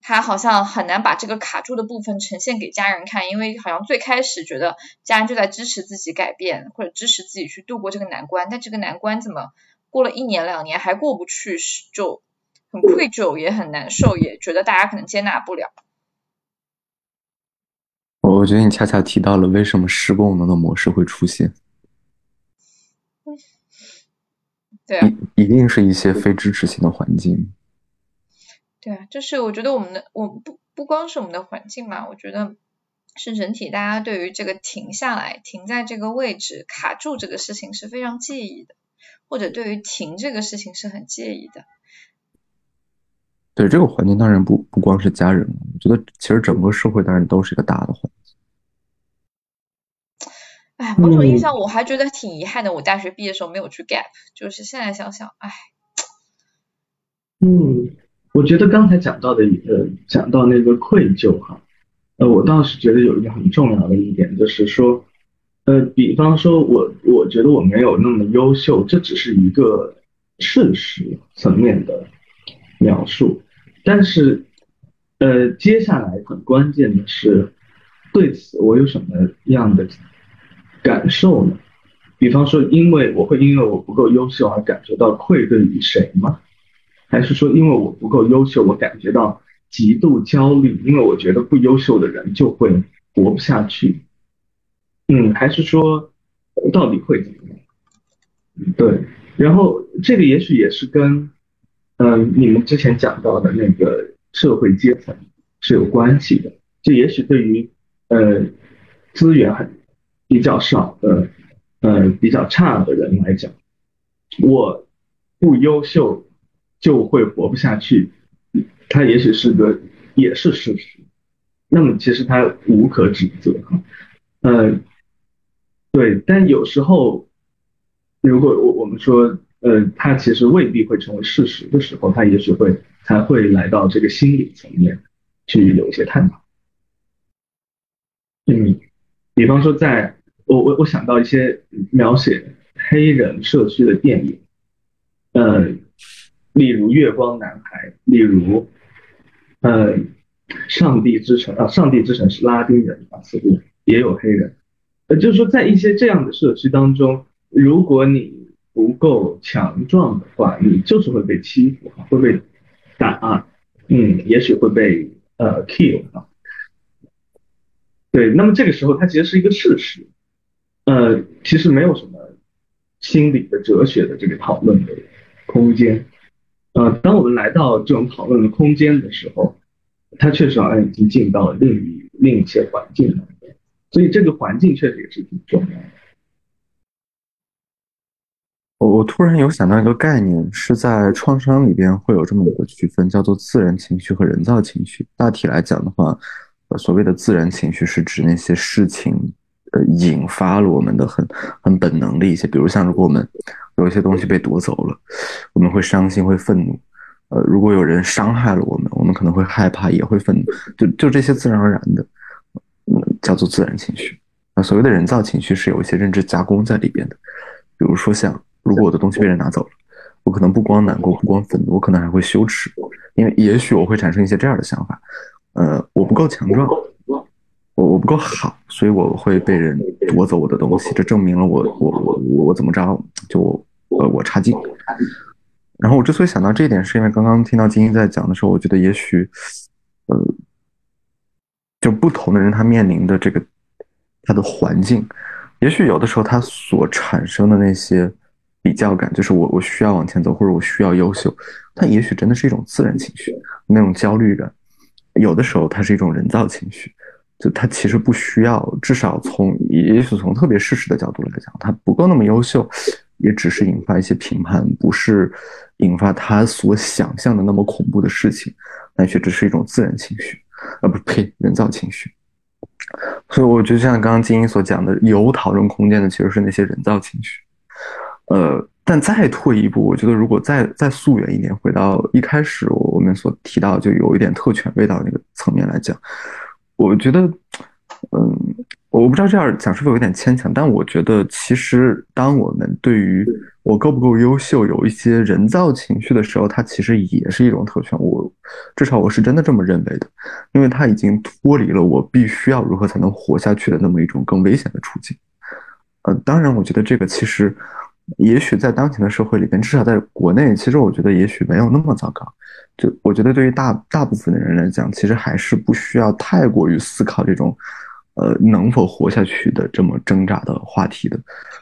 他好像很难把这个卡住的部分呈现给家人看，因为好像最开始觉得家人就在支持自己改变或者支持自己去度过这个难关，但这个难关怎么过了一年两年还过不去，就很愧疚也很难受，也觉得大家可能接纳不了。我觉得你恰恰提到了为什么失功能的模式会出现。对啊，一一定是一些非支持性的环境。对啊，就是我觉得我们的我不不光是我们的环境嘛，我觉得是整体大家对于这个停下来、停在这个位置、卡住这个事情是非常介意的，或者对于停这个事情是很介意的。对这个环境，当然不不光是家人，我觉得其实整个社会当然都是一个大的环境。哎，某种意义上我还觉得挺遗憾的，我大学毕业的时候没有去 gap，就是现在想想，哎。嗯，我觉得刚才讲到的一个讲到那个愧疚哈，呃，我倒是觉得有一个很重要的一点，就是说，呃，比方说我我觉得我没有那么优秀，这只是一个事实层面的描述，但是，呃，接下来很关键的是，对此我有什么样的。感受呢？比方说，因为我会因为我不够优秀而感觉到愧对于谁吗？还是说，因为我不够优秀，我感觉到极度焦虑，因为我觉得不优秀的人就会活不下去？嗯，还是说，到底会怎么样？对，然后这个也许也是跟，嗯，你们之前讲到的那个社会阶层是有关系的。就也许对于，呃，资源很。比较少的，呃，比较差的人来讲，我不优秀就会活不下去，他也许是个也是事实，那么其实他无可指责哈，呃，对，但有时候如果我我们说，呃，他其实未必会成为事实的时候，他也许会才会来到这个心理层面去有一些探讨，嗯，比方说在。我我我想到一些描写黑人社区的电影，呃，例如《月光男孩》，例如呃，上帝之城啊，上帝之城是拉丁人啊，似乎也有黑人。呃，就是说在一些这样的社区当中，如果你不够强壮的话，你就是会被欺负会被打，嗯，也许会被呃 kill 啊。对，那么这个时候它其实是一个事实，呃，其实没有什么心理的哲学的这个讨论的空间。呃，当我们来到这种讨论的空间的时候，它确实好像已经进到了另一另一些环境了，所以这个环境确实也是挺重要的。我我突然有想到一个概念，是在创伤里边会有这么一个区分，叫做自然情绪和人造情绪。大体来讲的话，呃，所谓的自然情绪是指那些事情，呃，引发了我们的很很本能的一些，比如像如果我们有一些东西被夺走了，我们会伤心会愤怒，呃，如果有人伤害了我们，我们可能会害怕也会愤怒，就就这些自然而然的，叫做自然情绪。那所谓的人造情绪是有一些认知加工在里边的，比如说像。如果我的东西被人拿走了，我可能不光难过，不光愤怒，我可能还会羞耻，因为也许我会产生一些这样的想法，呃，我不够强壮，我我不够好，所以我会被人夺走我的东西，这证明了我我我我怎么着就呃我差劲。然后我之所以想到这一点，是因为刚刚听到金英在讲的时候，我觉得也许呃，就不同的人他面临的这个他的环境，也许有的时候他所产生的那些。比较感就是我我需要往前走，或者我需要优秀，它也许真的是一种自然情绪，那种焦虑感，有的时候它是一种人造情绪，就它其实不需要，至少从也许从特别事实的角度来讲，它不够那么优秀，也只是引发一些评判，不是引发他所想象的那么恐怖的事情，但却只是一种自然情绪，啊不呸，人造情绪。所以我觉得像刚刚金英所讲的，有讨论空间的其实是那些人造情绪。呃，但再退一步，我觉得如果再再溯源一点，回到一开始我们所提到，就有一点特权味道那个层面来讲，我觉得，嗯，我不知道这样讲是否有点牵强，但我觉得其实当我们对于我够不够优秀有一些人造情绪的时候，它其实也是一种特权。我至少我是真的这么认为的，因为它已经脱离了我必须要如何才能活下去的那么一种更危险的处境。呃，当然，我觉得这个其实。也许在当前的社会里边，至少在国内，其实我觉得也许没有那么糟糕。就我觉得对于大大部分的人来讲，其实还是不需要太过于思考这种，呃，能否活下去的这么挣扎的话题的。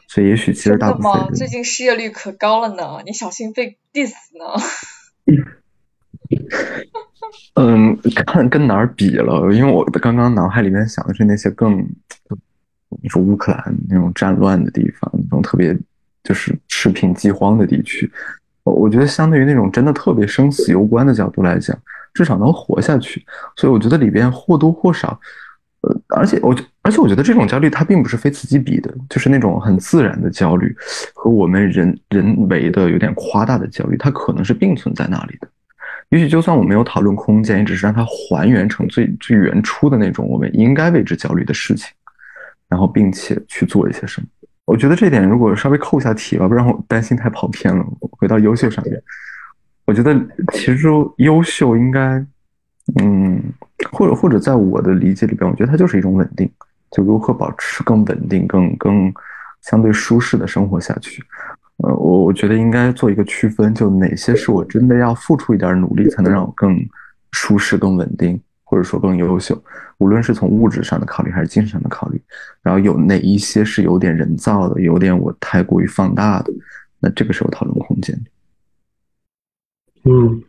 所以也许其实大部分人最近失业率可高了呢，你小心被 diss 呢。嗯，看跟哪儿比了，因为我刚刚脑海里面想的是那些更，你说乌克兰那种战乱的地方，那种特别。就是赤贫饥荒的地区，我觉得相对于那种真的特别生死攸关的角度来讲，至少能活下去。所以我觉得里边或多或少，呃，而且我而且我觉得这种焦虑它并不是非此即彼的，就是那种很自然的焦虑和我们人人为的有点夸大的焦虑，它可能是并存在那里的。也许就算我没有讨论空间，也只是让它还原成最最原初的那种我们应该为之焦虑的事情，然后并且去做一些什么。我觉得这点如果稍微扣一下题吧，不然我担心太跑偏了。回到优秀上面，我觉得其实优秀应该，嗯，或者或者在我的理解里边，我觉得它就是一种稳定，就如何保持更稳定、更更相对舒适的生活下去。呃，我我觉得应该做一个区分，就哪些是我真的要付出一点努力才能让我更舒适、更稳定。或者说更优秀，无论是从物质上的考虑还是精神上的考虑，然后有哪一些是有点人造的，有点我太过于放大的，那这个是有讨论空间。嗯，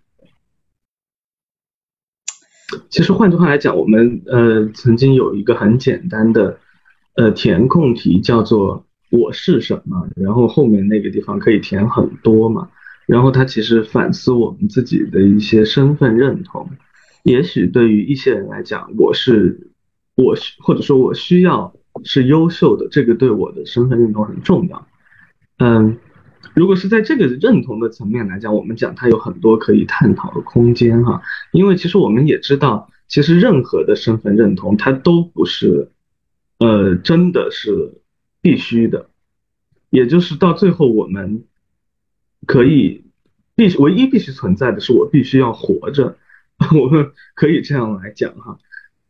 其实换句话来讲，我们呃曾经有一个很简单的呃填空题，叫做我是什么，然后后面那个地方可以填很多嘛，然后它其实反思我们自己的一些身份认同。也许对于一些人来讲，我是我或者说我需要是优秀的，这个对我的身份认同很重要。嗯，如果是在这个认同的层面来讲，我们讲它有很多可以探讨的空间哈。因为其实我们也知道，其实任何的身份认同它都不是呃真的是必须的，也就是到最后我们可以必须唯一必须存在的是我必须要活着。我们可以这样来讲哈。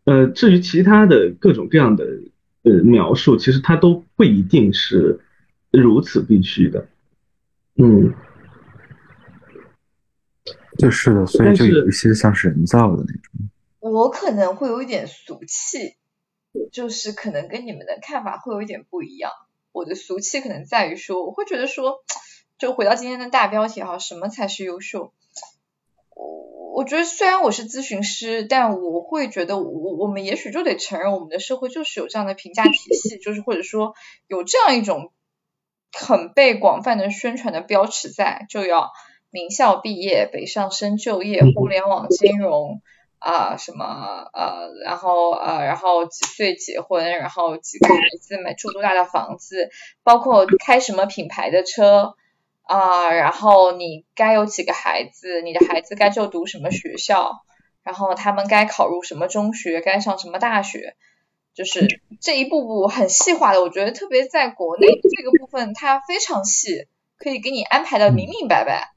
呃，至于其他的各种各样的呃描述，其实它都不一定是如此必须的。嗯，就是的，所以就有一些像是人造的那种。我可能会有一点俗气，就是可能跟你们的看法会有一点不一样。我的俗气可能在于说，我会觉得说，就回到今天的大标题哈，什么才是优秀？我我觉得虽然我是咨询师，但我会觉得我我们也许就得承认，我们的社会就是有这样的评价体系，就是或者说有这样一种很被广泛的宣传的标尺在，就要名校毕业、北上深就业、互联网金融。啊，什么呃，然后呃，然后几岁结婚，然后几个孩子，买住多大的房子，包括开什么品牌的车啊，然后你该有几个孩子，你的孩子该就读什么学校，然后他们该考入什么中学，该上什么大学，就是这一步步很细化的，我觉得特别在国内 这个部分它非常细，可以给你安排的明明白白。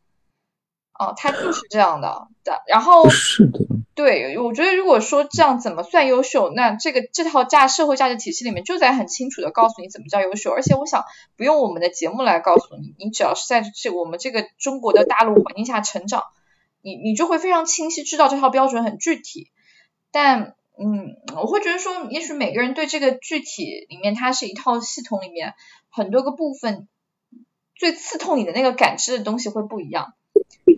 哦，它就是这样的，的，然后是的，对，我觉得如果说这样怎么算优秀，那这个这套价社会价值体系里面就在很清楚的告诉你怎么叫优秀，而且我想不用我们的节目来告诉你，你只要是在这我们这个中国的大陆环境下成长，你你就会非常清晰知道这套标准很具体，但嗯，我会觉得说，也许每个人对这个具体里面它是一套系统里面很多个部分最刺痛你的那个感知的东西会不一样。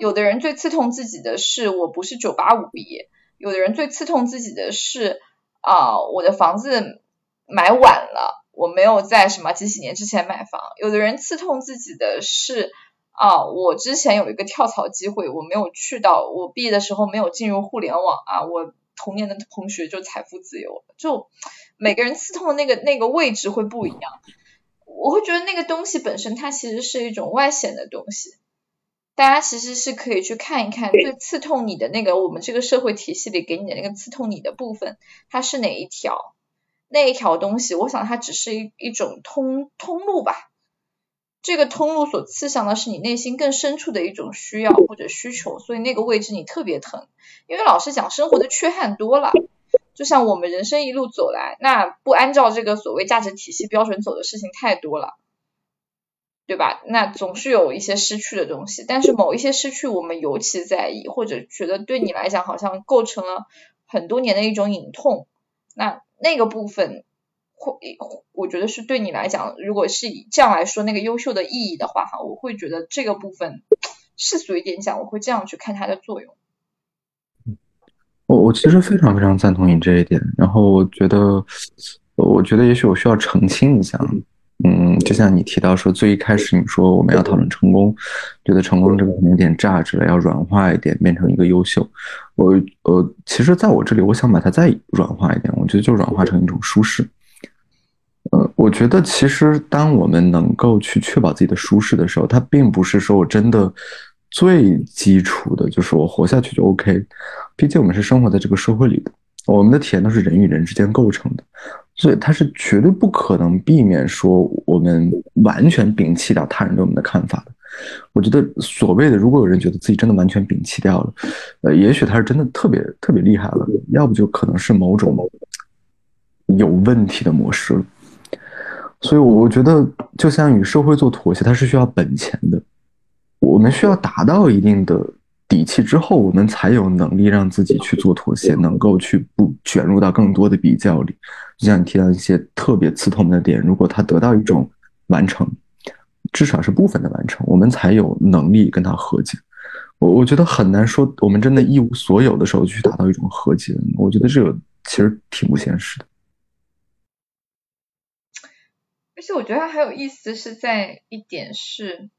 有的人最刺痛自己的是我不是九八五毕业，有的人最刺痛自己的是啊我的房子买晚了，我没有在什么几几年之前买房。有的人刺痛自己的是啊我之前有一个跳槽机会，我没有去到，我毕业的时候没有进入互联网啊，我童年的同学就财富自由了。就每个人刺痛的那个那个位置会不一样，我会觉得那个东西本身它其实是一种外显的东西。大家其实是可以去看一看最刺痛你的那个，我们这个社会体系里给你的那个刺痛你的部分，它是哪一条？那一条东西，我想它只是一一种通通路吧。这个通路所刺向的是你内心更深处的一种需要或者需求，所以那个位置你特别疼。因为老实讲，生活的缺憾多了，就像我们人生一路走来，那不按照这个所谓价值体系标准走的事情太多了。对吧？那总是有一些失去的东西，但是某一些失去我们尤其在意，或者觉得对你来讲好像构成了很多年的一种隐痛。那那个部分，会我觉得是对你来讲，如果是以这样来说那个优秀的意义的话，哈，我会觉得这个部分世俗一点讲，我会这样去看它的作用。我我其实非常非常赞同你这一点，然后我觉得，我觉得也许我需要澄清一下。嗯，就像你提到说，最一开始你说我们要讨论成功，觉得成功这个可能有点榨汁了，要软化一点，变成一个优秀。我呃，其实在我这里，我想把它再软化一点，我觉得就软化成一种舒适。我觉得其实当我们能够去确保自己的舒适的时候，它并不是说我真的最基础的，就是我活下去就 OK。毕竟我们是生活在这个社会里的。我们的体验都是人与人之间构成的，所以它是绝对不可能避免说我们完全摒弃掉他人对我们的看法的。我觉得所谓的，如果有人觉得自己真的完全摒弃掉了，呃，也许他是真的特别特别厉害了，要不就可能是某种有问题的模式了。所以我觉得，就像与社会做妥协，它是需要本钱的，我们需要达到一定的。底气之后，我们才有能力让自己去做妥协，能够去不卷入到更多的比较里。就像你提到一些特别刺痛的点，如果他得到一种完成，至少是部分的完成，我们才有能力跟他和解。我我觉得很难说，我们真的一无所有的时候去达到一种和解。我觉得这个其实挺不现实的。而且我觉得它还有意思是在一点是，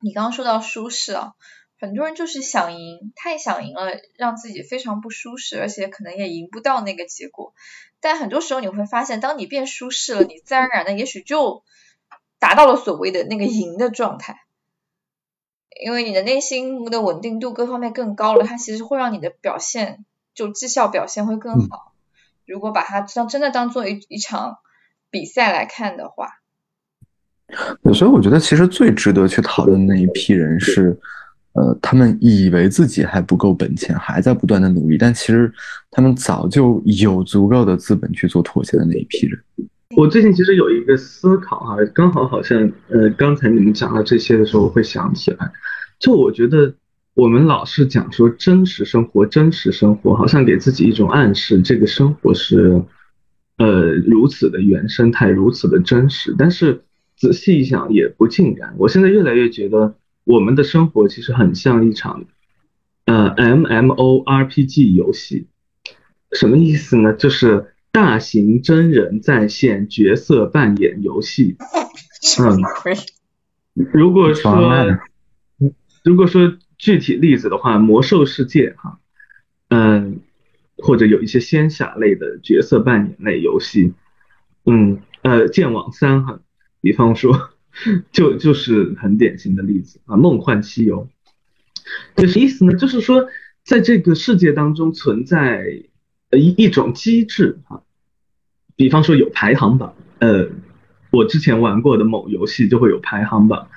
你刚刚说到舒适啊。很多人就是想赢，太想赢了，让自己非常不舒适，而且可能也赢不到那个结果。但很多时候你会发现，当你变舒适了，你自然而然的也许就达到了所谓的那个赢的状态，因为你的内心的稳定度各方面更高了，它其实会让你的表现就绩效表现会更好。如果把它当真的当做一一场比赛来看的话，所以我觉得其实最值得去讨论的那一批人是。呃，他们以为自己还不够本钱，还在不断的努力，但其实他们早就有足够的资本去做妥协的那一批人。我最近其实有一个思考哈，刚好好像呃，刚才你们讲到这些的时候，我会想起来，就我觉得我们老是讲说真实生活，真实生活，好像给自己一种暗示，这个生活是呃如此的原生态，如此的真实。但是仔细一想，也不尽然。我现在越来越觉得，我们的生活其实很像一场呃 M M O R P G 游戏，什么意思呢？就是。大型真人在线角色扮演游戏，嗯，如果说，如果说具体例子的话，魔兽世界哈，嗯，或者有一些仙侠类的角色扮演类游戏，嗯，呃，剑网三哈，比方说，就就是很典型的例子啊，梦幻西游，就什么意思呢？就是说，在这个世界当中存在一一种机制啊。比方说有排行榜，呃，我之前玩过的某游戏就会有排行榜，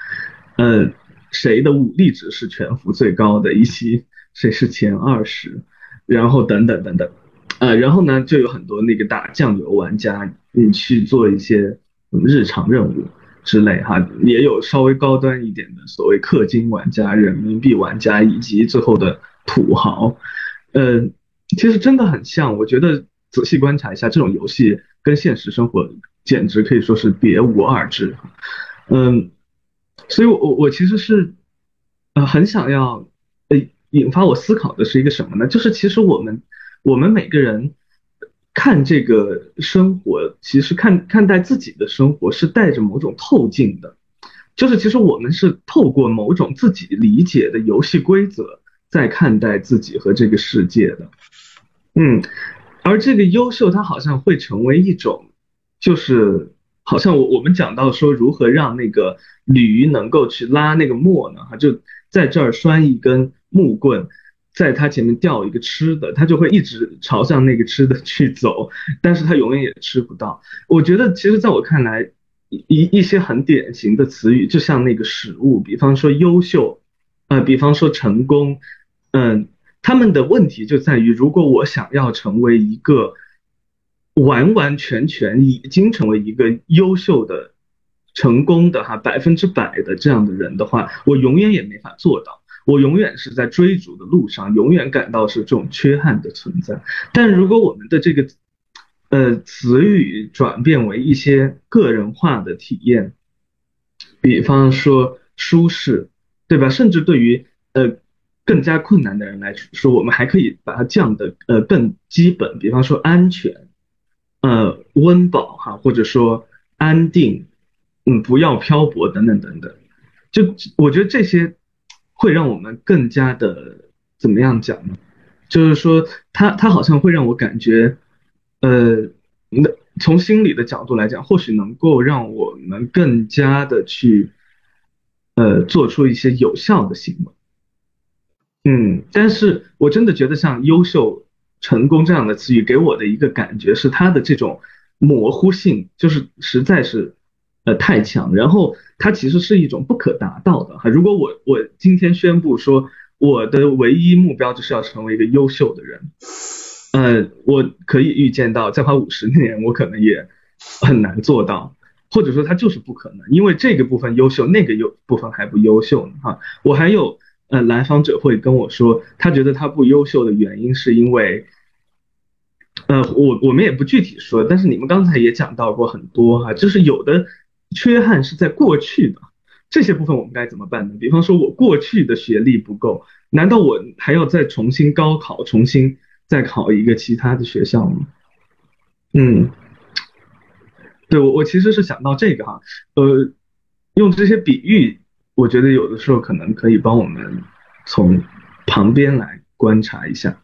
呃，谁的武力值是全服最高的，以及谁是前二十，然后等等等等，呃，然后呢就有很多那个打酱油玩家，你去做一些日常任务之类哈，也有稍微高端一点的所谓氪金玩家、人民币玩家以及最后的土豪，呃，其实真的很像，我觉得仔细观察一下这种游戏。跟现实生活简直可以说是别无二致，嗯，所以我我其实是呃很想要呃引发我思考的是一个什么呢？就是其实我们我们每个人看这个生活，其实看看待自己的生活是带着某种透镜的，就是其实我们是透过某种自己理解的游戏规则在看待自己和这个世界的，嗯。而这个优秀，它好像会成为一种，就是好像我我们讲到说如何让那个驴能够去拉那个磨呢？哈，就在这儿拴一根木棍，在它前面吊一个吃的，它就会一直朝向那个吃的去走，但是它永远也吃不到。我觉得，其实在我看来，一一些很典型的词语，就像那个食物，比方说优秀，呃，比方说成功，嗯。他们的问题就在于，如果我想要成为一个完完全全已经成为一个优秀的、成功的哈百分之百的这样的人的话，我永远也没法做到。我永远是在追逐的路上，永远感到是这种缺憾的存在。但如果我们的这个呃词语转变为一些个人化的体验，比方说舒适，对吧？甚至对于呃。更加困难的人来说，我们还可以把它降的呃更基本，比方说安全，呃温饱哈，或者说安定，嗯不要漂泊等等等等，就我觉得这些会让我们更加的怎么样讲呢？就是说它它好像会让我感觉，呃那从心理的角度来讲，或许能够让我们更加的去呃做出一些有效的行为。嗯，但是我真的觉得像优秀、成功这样的词语给我的一个感觉是它的这种模糊性，就是实在是呃太强，然后它其实是一种不可达到的哈。如果我我今天宣布说我的唯一目标就是要成为一个优秀的人，呃，我可以预见到再花五十年我可能也很难做到，或者说它就是不可能，因为这个部分优秀，那个优部分还不优秀呢哈。我还有。呃，来访者会跟我说，他觉得他不优秀的原因是因为，呃，我我们也不具体说，但是你们刚才也讲到过很多哈，就是有的缺憾是在过去的，这些部分我们该怎么办呢？比方说我过去的学历不够，难道我还要再重新高考，重新再考一个其他的学校吗？嗯，对我我其实是想到这个哈，呃，用这些比喻。我觉得有的时候可能可以帮我们从旁边来观察一下。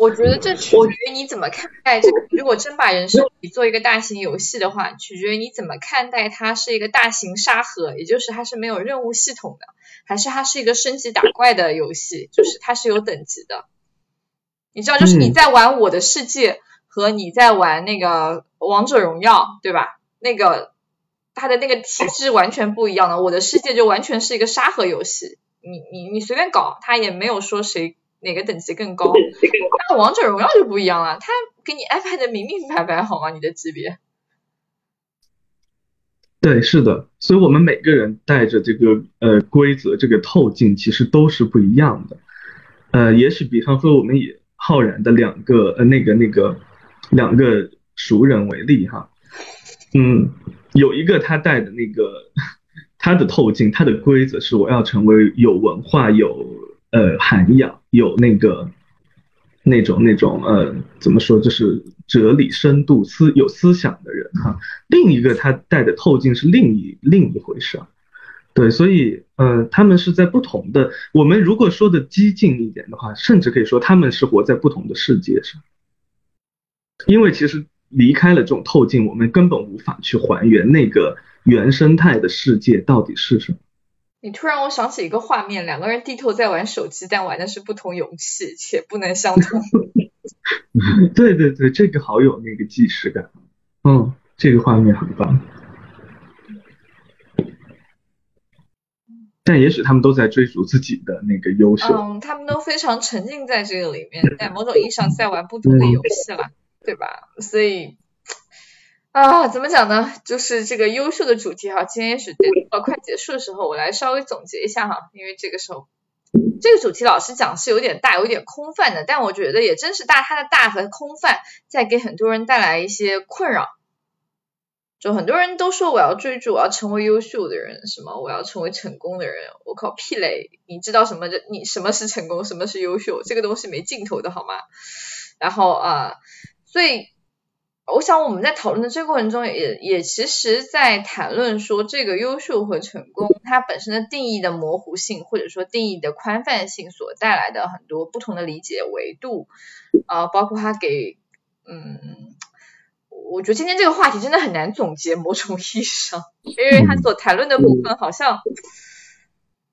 我觉得这取决于你怎么看待这个。如果真把人生比做一个大型游戏的话，取决于你怎么看待它是一个大型沙盒，也就是它是没有任务系统的，还是它是一个升级打怪的游戏，就是它是有等级的。你知道，就是你在玩我的世界和你在玩那个王者荣耀，对吧？那个。它的那个体制完全不一样的，我的世界就完全是一个沙盒游戏，你你你随便搞，它也没有说谁哪个等级更高。那王者荣耀就不一样了，他给你安排的明明白白，好吗？你的级别。对，是的，所以我们每个人带着这个呃规则，这个透镜其实都是不一样的。呃，也许比方说我们以浩然的两个呃那个那个两个熟人为例哈，嗯，有一个他带的那个 他的透镜，他的规则是我要成为有文化、有呃涵养、有那个。那种那种呃，怎么说，就是哲理深度、思有思想的人哈。另一个他带的透镜是另一另一回事，对，所以呃，他们是在不同的。我们如果说的激进一点的话，甚至可以说他们是活在不同的世界上。因为其实离开了这种透镜，我们根本无法去还原那个原生态的世界到底是什么。你突然我想起一个画面，两个人低头在玩手机，但玩的是不同游戏，且不能相同。对对对，这个好有那个即视感。嗯，这个画面很棒。但也许他们都在追逐自己的那个优秀。嗯，他们都非常沉浸在这个里面，在某种意义上在玩不同的游戏了，对吧？所以。啊，怎么讲呢？就是这个优秀的主题哈，今天也是到快结束的时候，我来稍微总结一下哈，因为这个时候这个主题老实讲是有点大，有点空泛的，但我觉得也真是大，它的大和空泛在给很多人带来一些困扰。就很多人都说我要追逐，我要成为优秀的人，什么我要成为成功的人，我靠屁嘞！你知道什么？你什么是成功？什么是优秀？这个东西没尽头的好吗？然后啊，所以。我想我们在讨论的这个过程中，也也其实，在谈论说这个优秀和成功，它本身的定义的模糊性，或者说定义的宽泛性所带来的很多不同的理解维度，啊，包括它给，嗯，我觉得今天这个话题真的很难总结，某种意义上，因为它所谈论的部分好像。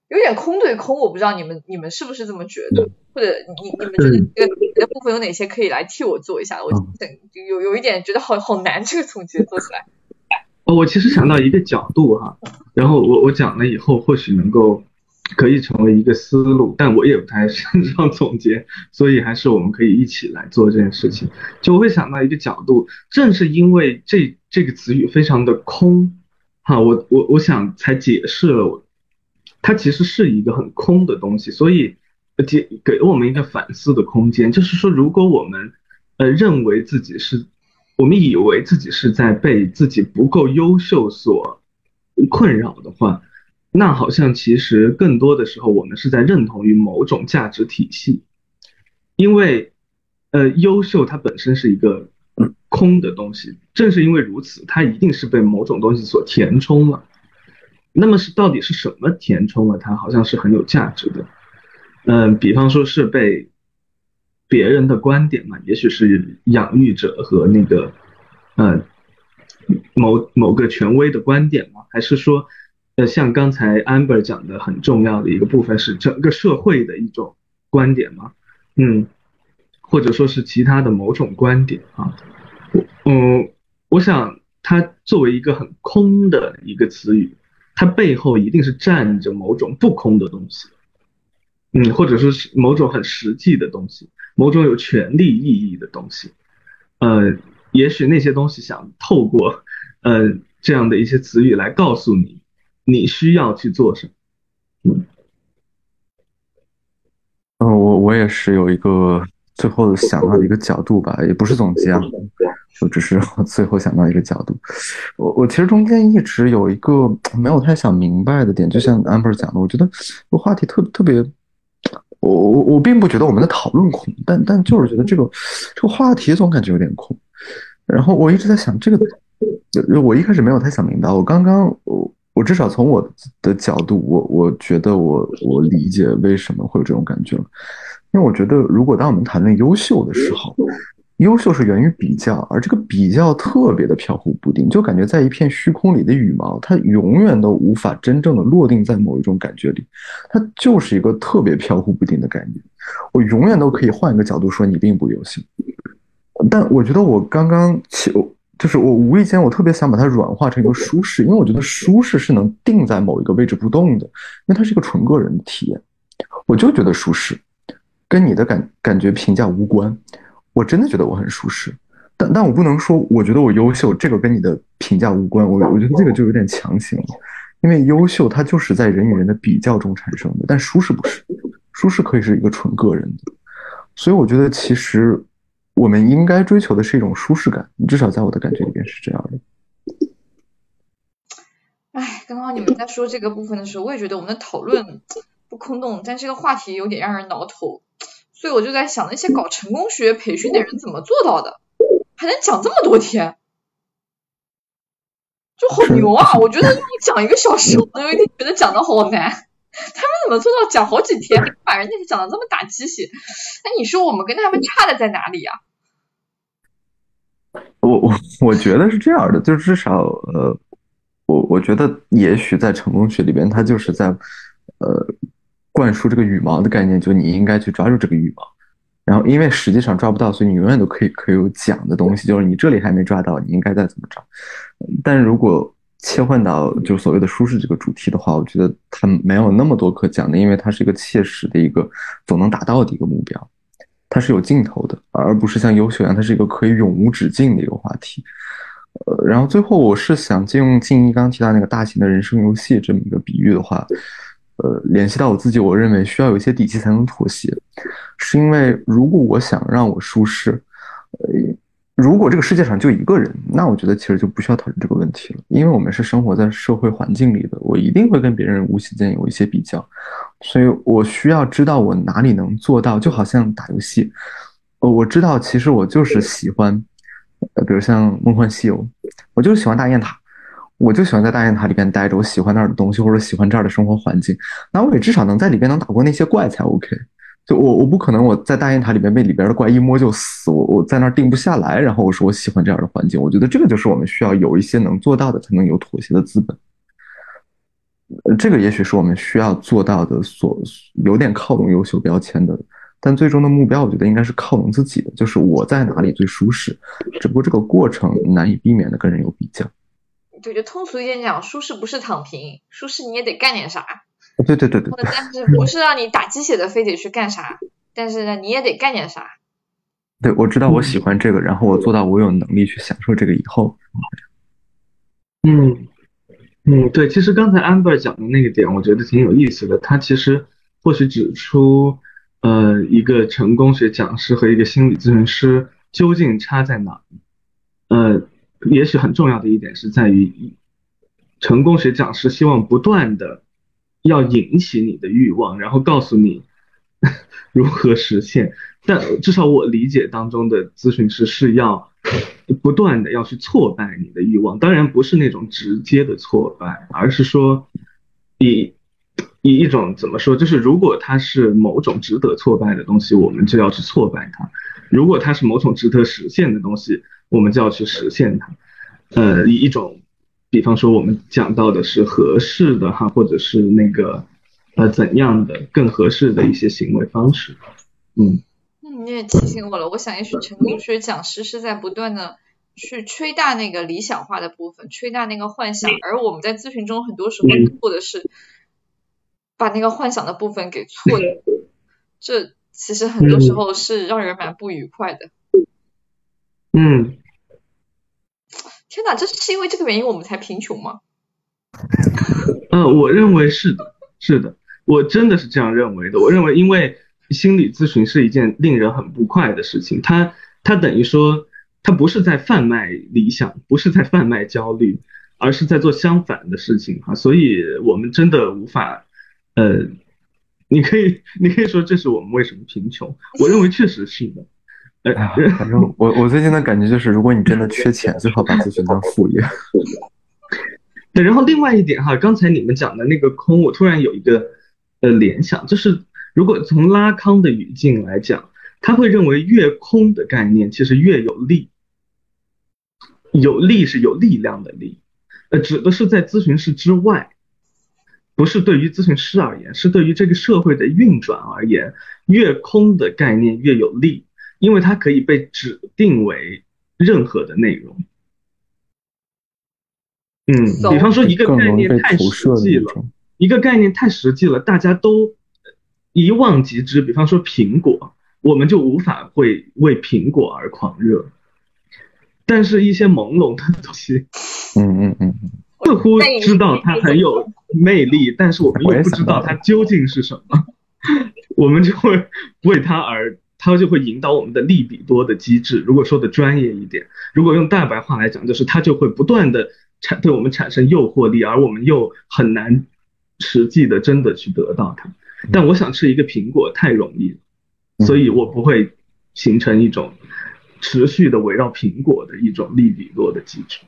有点空对空，我不知道你们你们是不是这么觉得，或者你你们觉得这个别的部分有哪些可以来替我做一下？我等有有一点觉得好好难，这个总结做起来。哦，我其实想到一个角度哈，然后我我讲了以后或许能够可以成为一个思路，但我也不太擅长总结，所以还是我们可以一起来做这件事情。就我会想到一个角度，正是因为这这个词语非常的空，哈，我我我想才解释了。它其实是一个很空的东西，所以给给了我们一个反思的空间。就是说，如果我们呃认为自己是，我们以为自己是在被自己不够优秀所困扰的话，那好像其实更多的时候我们是在认同于某种价值体系，因为呃优秀它本身是一个空的东西，正是因为如此，它一定是被某种东西所填充了。那么是到底是什么填充了它？好像是很有价值的，嗯，比方说是被别人的观点嘛，也许是养育者和那个，嗯，某某个权威的观点嘛，还是说，呃，像刚才 Amber 讲的很重要的一个部分是整个社会的一种观点嘛，嗯，或者说是其他的某种观点啊，嗯，我想它作为一个很空的一个词语。它背后一定是站着某种不空的东西，嗯，或者是某种很实际的东西，某种有权利意义的东西，呃，也许那些东西想透过呃这样的一些词语来告诉你，你需要去做什么，嗯，呃，我我也是有一个最后想到的一个角度吧，也不是总结啊。就只是我最后想到一个角度，我我其实中间一直有一个 没有太想明白的点，就像 Amber 讲的，我觉得这个话题特特别，我我我并不觉得我们的讨论空，但但就是觉得这个这个话题总感觉有点空。然后我一直在想这个，我一开始没有太想明白。我刚刚我我至少从我的角度，我我觉得我我理解为什么会有这种感觉了，因为我觉得如果当我们谈论优秀的时候。优秀是源于比较，而这个比较特别的飘忽不定，就感觉在一片虚空里的羽毛，它永远都无法真正的落定在某一种感觉里，它就是一个特别飘忽不定的概念。我永远都可以换一个角度说你并不优秀，但我觉得我刚刚就是我无意间我特别想把它软化成一个舒适，因为我觉得舒适是能定在某一个位置不动的，因为它是一个纯个人体验。我就觉得舒适，跟你的感感觉评价无关。我真的觉得我很舒适，但但我不能说我觉得我优秀，这个跟你的评价无关。我我觉得这个就有点强行了，因为优秀它就是在人与人的比较中产生的，但舒适不是，舒适可以是一个纯个人的。所以我觉得其实。我们应该追求的是一种舒适感，至少在我的感觉里边是这样的。哎，刚刚你们在说这个部分的时候，我也觉得我们的讨论不空洞，但这个话题有点让人挠头，所以我就在想，那些搞成功学培训的人怎么做到的，还能讲这么多天，就好牛啊！我觉得你讲一个小时，我都有点觉得讲的好难。他们怎么做到讲好几天，把人家讲的这么打鸡血？那你说我们跟他们差的在哪里呀？我我我觉得是这样的，就至少呃，我我觉得也许在成功学里边，他就是在呃灌输这个羽毛的概念，就你应该去抓住这个羽毛，然后因为实际上抓不到，所以你永远都可以可以有讲的东西，就是你这里还没抓到，你应该再怎么着。但如果切换到就所谓的舒适这个主题的话，我觉得它没有那么多可讲的，因为它是一个切实的一个总能达到的一个目标。它是有尽头的，而不是像优秀一样，它是一个可以永无止境的一个话题。呃，然后最后我是想借用静一刚提到那个大型的人生游戏这么一个比喻的话，呃，联系到我自己，我认为需要有一些底气才能妥协，是因为如果我想让我舒适，呃。如果这个世界上就一个人，那我觉得其实就不需要讨论这个问题了，因为我们是生活在社会环境里的，我一定会跟别人无形间有一些比较，所以我需要知道我哪里能做到，就好像打游戏，呃，我知道其实我就是喜欢，呃，比如像《梦幻西游》，我就是喜欢大雁塔，我就喜欢在大雁塔里边待着，我喜欢那儿的东西或者喜欢这儿的生活环境，那我也至少能在里边能打过那些怪才 OK。就我我不可能我在大雁塔里面被里边的怪一摸就死，我我在那儿定不下来，然后我说我喜欢这样的环境，我觉得这个就是我们需要有一些能做到的，才能有妥协的资本。这个也许是我们需要做到的，所有点靠拢优秀标签的，但最终的目标，我觉得应该是靠拢自己的，就是我在哪里最舒适，只不过这个过程难以避免的跟人有比较。对，就通俗一点讲，舒适不是躺平，舒适你也得干点啥。对对对对，但是不是让你打鸡血的，非得去干啥？但是呢，你也得干点啥。对，我知道我喜欢这个，然后我做到我有能力去享受这个以后。嗯嗯，对，其实刚才 Amber 讲的那个点，我觉得挺有意思的。他其实或许指出，呃，一个成功学讲师和一个心理咨询师究竟差在哪？呃，也许很重要的一点是在于，成功学讲师希望不断的。要引起你的欲望，然后告诉你 如何实现。但至少我理解当中的咨询师是要不断的要去挫败你的欲望，当然不是那种直接的挫败，而是说以以一种怎么说，就是如果它是某种值得挫败的东西，我们就要去挫败它；如果它是某种值得实现的东西，我们就要去实现它。呃，以一种。比方说，我们讲到的是合适的哈，或者是那个呃怎样的更合适的一些行为方式，嗯。那，你也提醒我了，我想也许成功学讲师是在不断的去吹大那个理想化的部分，吹大那个幻想，而我们在咨询中很多时候做的是把那个幻想的部分给错掉，这其实很多时候是让人蛮不愉快的。嗯。天哪，这是因为这个原因我们才贫穷吗？嗯，我认为是的，是的，我真的是这样认为的。我认为，因为心理咨询是一件令人很不快的事情，它它等于说，它不是在贩卖理想，不是在贩卖焦虑，而是在做相反的事情哈。所以我们真的无法，呃，你可以你可以说这是我们为什么贫穷。我认为确实是的。哎呀，反正我我最近的感觉就是，如果你真的缺钱，最好把咨询当副业。对，然后另外一点哈，刚才你们讲的那个空，我突然有一个呃联想，就是如果从拉康的语境来讲，他会认为越空的概念其实越有力，有力是有力量的力，呃，指的是在咨询室之外，不是对于咨询师而言，是对于这个社会的运转而言，越空的概念越有力。因为它可以被指定为任何的内容，嗯，比方说一个概念太实际了，一个概念太实际了，大家都一望即知。比方说苹果，我们就无法会为苹果而狂热。但是，一些朦胧的东西，嗯嗯嗯，似乎知道它很有魅力，但是我们又不知道它究竟是什么，我们就会为它而，它就会引导我们的利比多的机制。如果说的专业一点，如果用大白话来讲，就是它就会不断的产对我们产生诱惑力，而我们又很难实际的真的去得到它。但我想吃一个苹果太容易了，所以我不会形成一种。持续的围绕苹果的一种利比多的机制，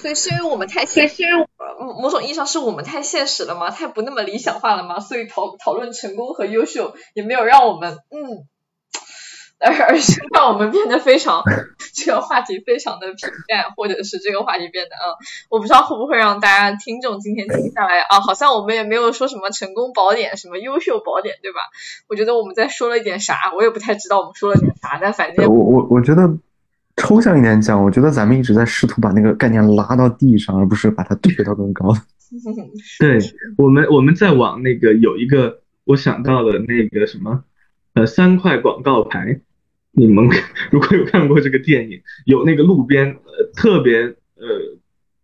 所以是因为我们太现实，某种意义上是我们太现实了吗？太不那么理想化了吗？所以讨讨论成功和优秀也没有让我们嗯。而而是让我们变得非常 这个话题非常的平淡，或者是这个话题变得嗯，我不知道会不会让大家听众今天听下来啊，好像我们也没有说什么成功宝典，什么优秀宝典，对吧？我觉得我们在说了一点啥，我也不太知道我们说了点啥，但反正我我我觉得抽象一点讲，我觉得咱们一直在试图把那个概念拉到地上，而不是把它推到更高。对我们我们在往那个有一个我想到了那个什么呃三块广告牌。你们 如果有看过这个电影，有那个路边呃特别呃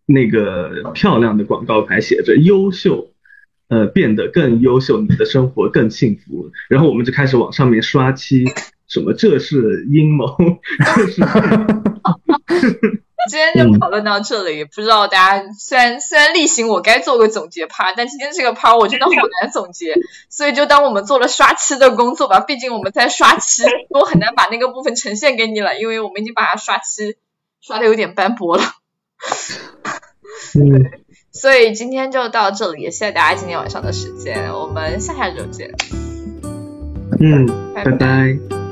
那个漂亮的广告牌，写着“优秀”，呃变得更优秀，你的生活更幸福。然后我们就开始往上面刷漆，什么这是阴谋，这是。今天就讨论到这里，不知道大家虽然虽然例行我该做个总结趴，但今天这个趴我真的好难总结，所以就当我们做了刷漆的工作吧。毕竟我们在刷漆，我很难把那个部分呈现给你了，因为我们已经把它刷漆刷的有点斑驳了。嗯，所以今天就到这里，谢谢大家今天晚上的时间，我们下下周见。嗯，拜拜。